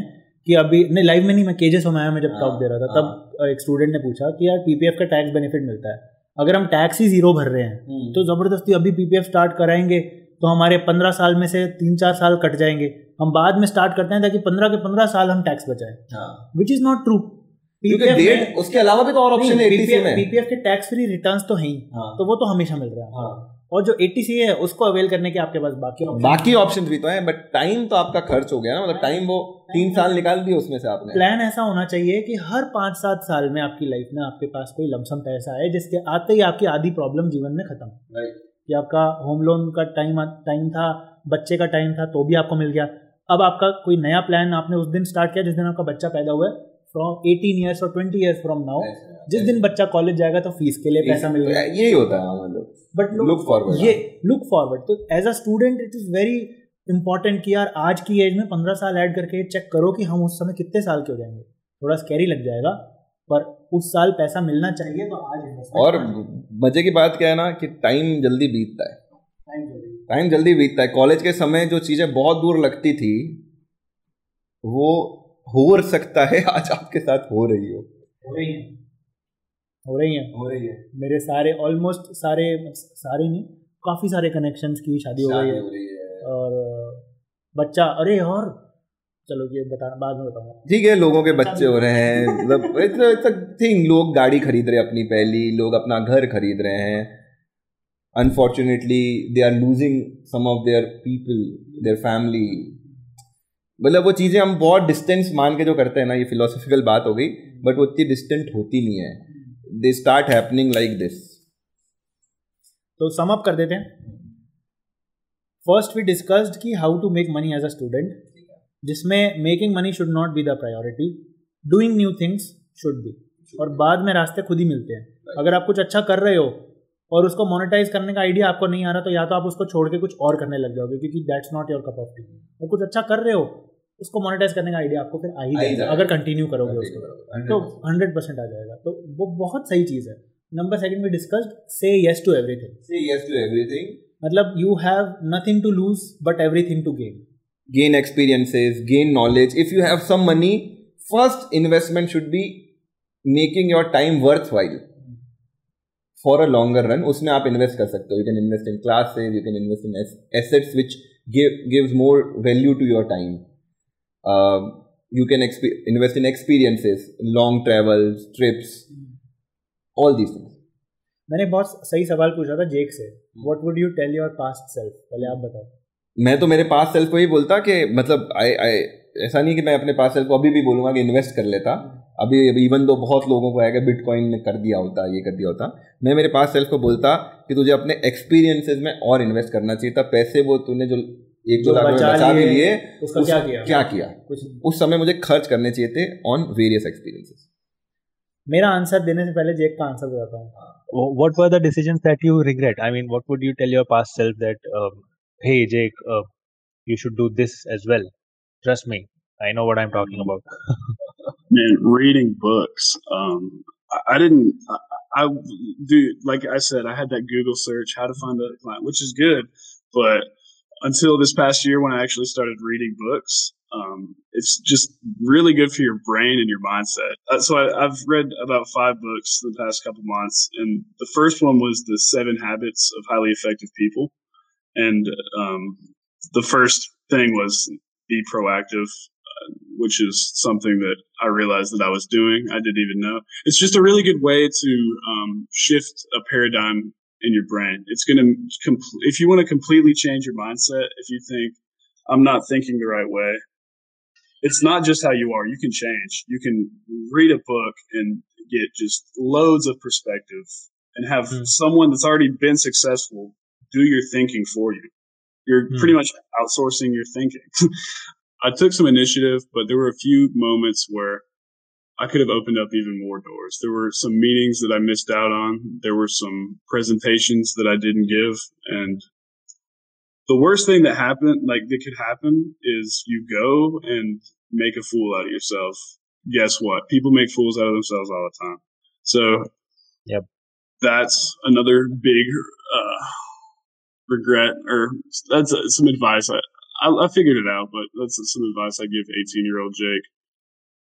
कि अभी नहीं लाइव में नहीं मैं केजेस में आया मैं जब टॉक हाँ, दे रहा था तब हाँ। एक स्टूडेंट ने पूछा कि यार पीपीएफ का टैक्स बेनिफिट मिलता है। अगर हम टैक्स ही ज़ीरो भर रहे हैं हम्म। तो ज़बरदस्ती अभी पीपीएफ स्टार्ट कराएँगे तो हमारे पंद्रह साल में से तीन चार साल कट जाएँगे। हम बाद में स्टार्ट करते हैं ताकि पंद्रह के पंद्रह साल हम टैक्स बचाए। Which is not true PPF उसके अलावा भी तो और ऑप्शन है पीपीएफ के टैक्स फ्री रिटर्न्स तो है ही हाँ। तो वो तो हमेशा मिल रहा है और जो एटीसी है उसको अवेल करने के आपके पास बाकी बाकी ऑप्शन भी तो है बट टाइम तो आपका खर्च हो गया ना मतलब टाइम वो तीन साल निकाल दिए उसमें से आपने। प्लान ऐसा होना चाहिए कि हर पाँच सात साल में आपकी लाइफ में आपके पास कोई लमसम पैसा है जिसके आते ही आपकी आधी प्रॉब्लम जीवन में खत्म। कि आपका होम लोन का टाइम टाइम था बच्चे का टाइम था तो भी आपको मिल गया। अब आपका कोई नया प्लान आपने उस दिन स्टार्ट किया जिस दिन आपका बच्चा पैदा हुआ है फ्रॉम एटीन ईयर्स और ट्वेंटी ईयर्स फ्रॉम नाउ जिस दिन बच्चा कॉलेज जाएगा तो फ़ीस के लिए पैसा मिल गया यही होता है मतलब। बट लुक फॉरवर्ड ये लुक फॉरवर्ड तो as a student it is very important कि यार आज की एज में पंद्रह साल ऐड करके चेक करो कि हम उस समय कितने साल के हो जाएँगे। थोड़ा स्कैरी लग जाएगा पर उस साल पैसा मिलना चाहिए तो आज और मज़े की बात क्या है ना कि टाइम जल्दी बीतता है। टाइम जल्दी बीतता है। कॉलेज के समय जो चीज़ें बहुत दूर लगती थी वो हो सकता है आज आपके साथ हो रही हो। हो रही है। हो रही हैं? हो रही है। मेरे सारे ऑलमोस्ट सारे सारे नहीं काफ़ी सारे कनेक्शंस की शादी हो गई है। और बच्चा अरे और चलो ये बता बाद में बताऊँगा। ठीक है लोगों के बच्चे हो रहे हैं मतलब थिंग लोग गाड़ी खरीद रहे हैं अपनी पहली लोग अपना घर खरीद रहे हैं। Unfortunately they are losing some of their people their family मतलब वो चीज़ें हम बहुत डिस्टेंस मान के जो करते हैं ना ये फिलोसफिकल बात हो गई बट वो इतनी डिस्टेंट होती नहीं है। They start happening like this तो सम अप कर देते हैं। फ़र्स्ट वी डिस्कस्ड कि how to make money as a student जिसमें making money should not be the priority doing new things should be और बाद में रास्ते खुद ही मिलते हैं। अगर आप कुछ अच्छा कर रहे हो और उसको मोनेटाइज करने का आइडिया आपको नहीं आ रहा तो या तो आप उसको छोड़ के कुछ और करने लग जाओगे क्योंकि that's not your cup of tea और कुछ अच्छा कर रहे हो उसको मोनेटाइज करने का आइडिया आपको फिर आ ही जाएगा अगर कंटिन्यू करोगे उसको तो हंड्रेड परसेंट आ जाएगा। तो वो बहुत सही चीज़ है। नंबर सेकंड में डिस्कस्ड से यस टू एवरीथिंग से यस टू एवरीथिंग मतलब you have nothing to lose but everything to gain gain experiences gain knowledge. If you have some money first investment should be making your time worthwhile. For a longer run उसमें आप invest कर सकते हो. You can invest in classes you can invest in assets which give more value to your time you can invest in experiences long travels trips all these things मैंने बहुत सही सवाल पूछा था जेक से. What would you tell your past self पहले आप बताओ. मैं तो मेरे पास सेल्फ को ही बोलता कि मतलब आई आई ऐसा नहीं कि मैं अपने पास सेल्फ को अभी भी बोलूँगा कि इन्वेस्ट कर लेता। अभी इवन दो बहुत लोगों को आएगा बिटकॉइन में कर दिया होता ये कर दिया होता। मैं मेरे पास सेल्फ को बोलता कि तुझे अपने एक्सपीरियंसेस में और इन्वेस्ट करना चाहिए था पैसे वो तूने जो एक दो लाख बचा भी लिए उसका क्या किया? क्या किया? कुछ उस समय मुझे खर्च करने चाहिए थे ऑन वेरियस एक्सपीरियंसेस मेरा आंसर देने से पहले जेक का आंसर बताता हूँ। The decisions that you regret? I mean what would you tell your past self that um, hey jake uh, you should do this as well? Trust me i know what i'm talking about man reading books um i, I didn't I, I do like i said i had that google search how to find a client which is good but until this past year when i actually started reading books um, it's just really good for your brain and your mindset. Uh, so I, have read about five books the past couple months, and the first one was the Seven Habits of Highly Effective People. And um, the first thing was be proactive, uh, which is something that I realized that I was doing. I didn't even know. It's just a really good way to um, shift a paradigm in your brain. It's going to, compl- if you want to completely change your mindset, if you think, I'm not thinking the right way, it's not just how you are. You can change. You can read a book and get just loads of perspective and have mm. someone that's already been successful do your thinking for you. You're mm. pretty much outsourcing your thinking. I took some initiative, but there were a few moments where I could have opened up even more doors. There were some meetings that I missed out on. There were some presentations that I didn't give. And the worst thing that happened, like that could happen is you go and make a fool out of yourself. Guess what? People make fools out of themselves all the time. So, yep. That's another big, uh, regret or that's uh, some advice. I, I, I figured it out, but that's some advice I give 18 year old Jake.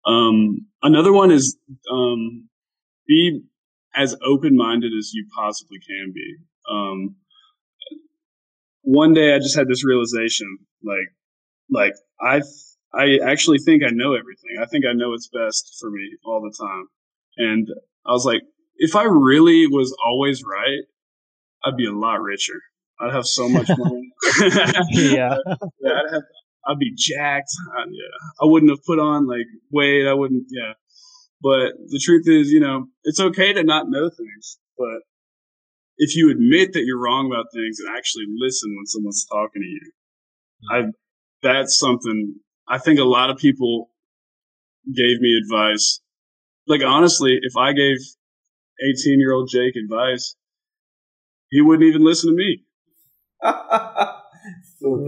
Um, another one is, um, be as open minded as you possibly can be. Um, one day I just had this realization, like, like I, I actually think I know everything. I think I know what's best for me all the time. And I was like, if I really was always right, I'd be a lot richer. I'd have so much money. yeah. yeah, I'd have, I'd be jacked. I, yeah, I wouldn't have put on like weight. I wouldn't. Yeah, but the truth is, you know, it's okay to not know things, but if you admit that you're wrong about things and actually listen when someone's talking to you, I that's something I think a lot of people gave me advice. Like honestly, if I gave 18 year old Jake advice, he wouldn't even listen to me.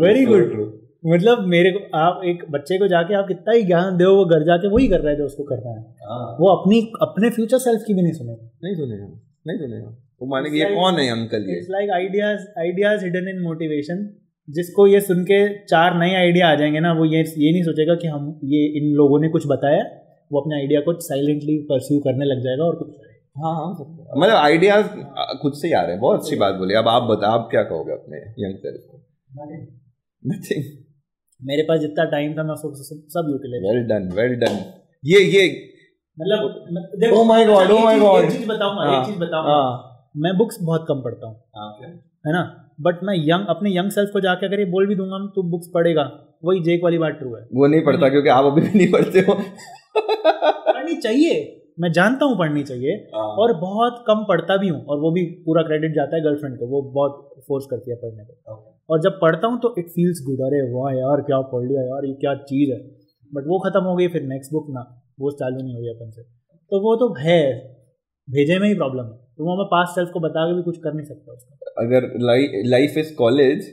Very good मतलब मेरे को आप एक बच्चे को जाके आप कितना ही ज्ञान दो वो घर जाके वही कर रहा है जो उसको करना है। हाँ। वो अपनी अपने फ्यूचर सेल्फ की भी नहीं सुनेगा। नहीं सुनेगा नहीं सुनेगा। वो माने कि ये कौन है अंकल ये? It's like ideas ideas hidden in motivation जिसको ये सुन के चार नए आइडिया आ जाएँगे ना वो ये ये नहीं सोचेगा कि हम ये इन लोगों ने कुछ बताया। वो अपने आइडिया को साइलेंटली परस्यू करने लग जाएगा और कुछ हाँ हाँ मतलब आइडियाज़ खुद से ही आ रहे हैं। बहुत अच्छी बात बोली। अब आप बता आप क्या कहोगे अपने यंग सेल्फ को? नथिंग मेरे पास जितना टाइम था मैं सब सब, सब utilise well done well done ये ये मतलब oh my God oh my God एक चीज़ बताऊँगा एक हाँ, चीज़ बताऊँगा हाँ। मैं बुक्स बहुत कम पढ़ता हूँ। हाँ, है ना? बट मैं यंग अपने यंग सेल्फ को जाके अगर ये बोल भी दूँगा तो बुक्स पढ़ेगा। वही जेक वाली बात ट्रू है। वो नहीं पढ़ता क्योंकि आप अभी भी नहीं पढ़ते हो। पढ़नी चाहिए। मैं जानता हूँ पढ़नी चाहिए हाँ। और बहुत कम पढ़ता भी हूँ और वो भी पूरा क्रेडिट जाता है गर्लफ्रेंड को वो बहुत फोर्स करती है पढ़ने को। और जब पढ़ता हूँ तो इट फील्स गुड अरे वाह यार क्या पढ़ लिया यार ये क्या चीज़ है। बट वो ख़त्म हो गई फिर नेक्स्ट बुक ना वो चालू नहीं हुई अपन से। तो वो तो है भेजे में ही प्रॉब्लम है। तो वो मैं पास सेल्फ को बता के भी कुछ कर नहीं सकता उसका। अगर लाइफ इज़ कॉलेज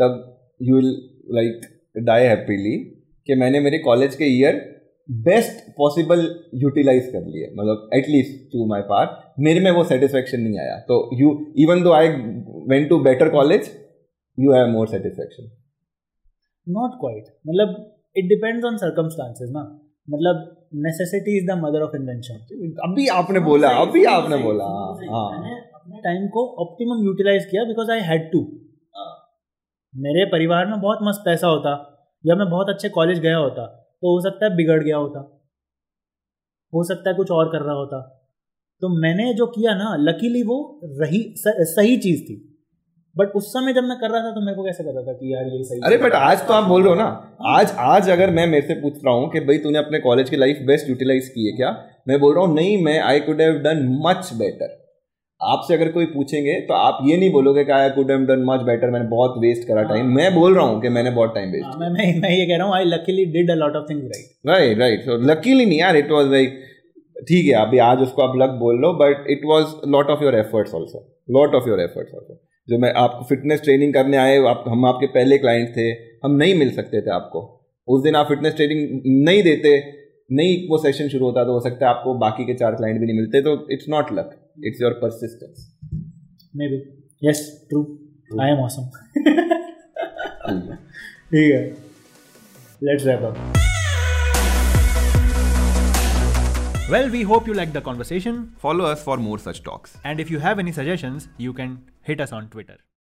तब you will like die happily कि मैंने मेरे कॉलेज के ईयर बेस्ट पॉसिबल यूटिलाइज कर लिए मतलब एटलीस्ट टू माई पार्ट मेरे में वो सेटिस्फेक्शन नहीं आया। तो you even though I went to better college you have more satisfaction not quite मतलब इट डिपेंड्स ऑन सर्कमस्टांसेस ना। मतलब necessity is the mother of invention अभी आपने बोला अभी आपने बोला हाँ। अपने टाइम को ऑप्टिमम यूटिलाइज किया बिकॉज़ आई हैड टू मेरे परिवार में बहुत मस्त पैसा होता या मैं बहुत अच्छे कॉलेज गया होता। तो हो सकता है बिगड़ गया होता। हो सकता है कुछ और कर रहा होता। तो मैंने जो किया ना लकीली वो रही सही चीज़ थी। बट उस समय जब मैं कर रहा था तो मेरे को कैसे पता था कि यार ये सही अरे बट आज तो आप बोल रहे हो ना। आज आज अगर मैं मेरे से पूछ रहा हूँ कि भाई तूने अपने कॉलेज की लाइफ बेस्ट यूटिलाइज की है क्या? मैं बोल रहा हूँ नहीं मैं I could have done much better आपसे अगर कोई पूछेंगे तो आप ये नहीं बोलोगे कि I could have done much better मैंने बहुत वेस्ट करा टाइम मैं बोल रहा हूँ कि मैंने बहुत टाइम वेस्ट मैं मैं मैं ये कह रहा हूँ I luckily did a lot of things right right right so luckily नहीं यार इट वाज लाइक ठीक है अभी आज उसको आप लक बोल लो but it was lot of your efforts also lot of your efforts also जो मैं आपको फिटनेस ट्रेनिंग करने आए आप हम आपके पहले क्लाइंट थे हम नहीं मिल सकते थे आपको। उस दिन आप फिटनेस ट्रेनिंग नहीं देते नहीं वो सेशन शुरू होता तो हो सकता है आपको बाकी के चार क्लाइंट भी नहीं मिलते तो it's not luck it's your persistence. Maybe. Yes true, true. i am awesome. Yeah let's wrap up. Well we hope you liked the conversation. Follow us for more such talks. And if you have any suggestions you can hit us on twitter.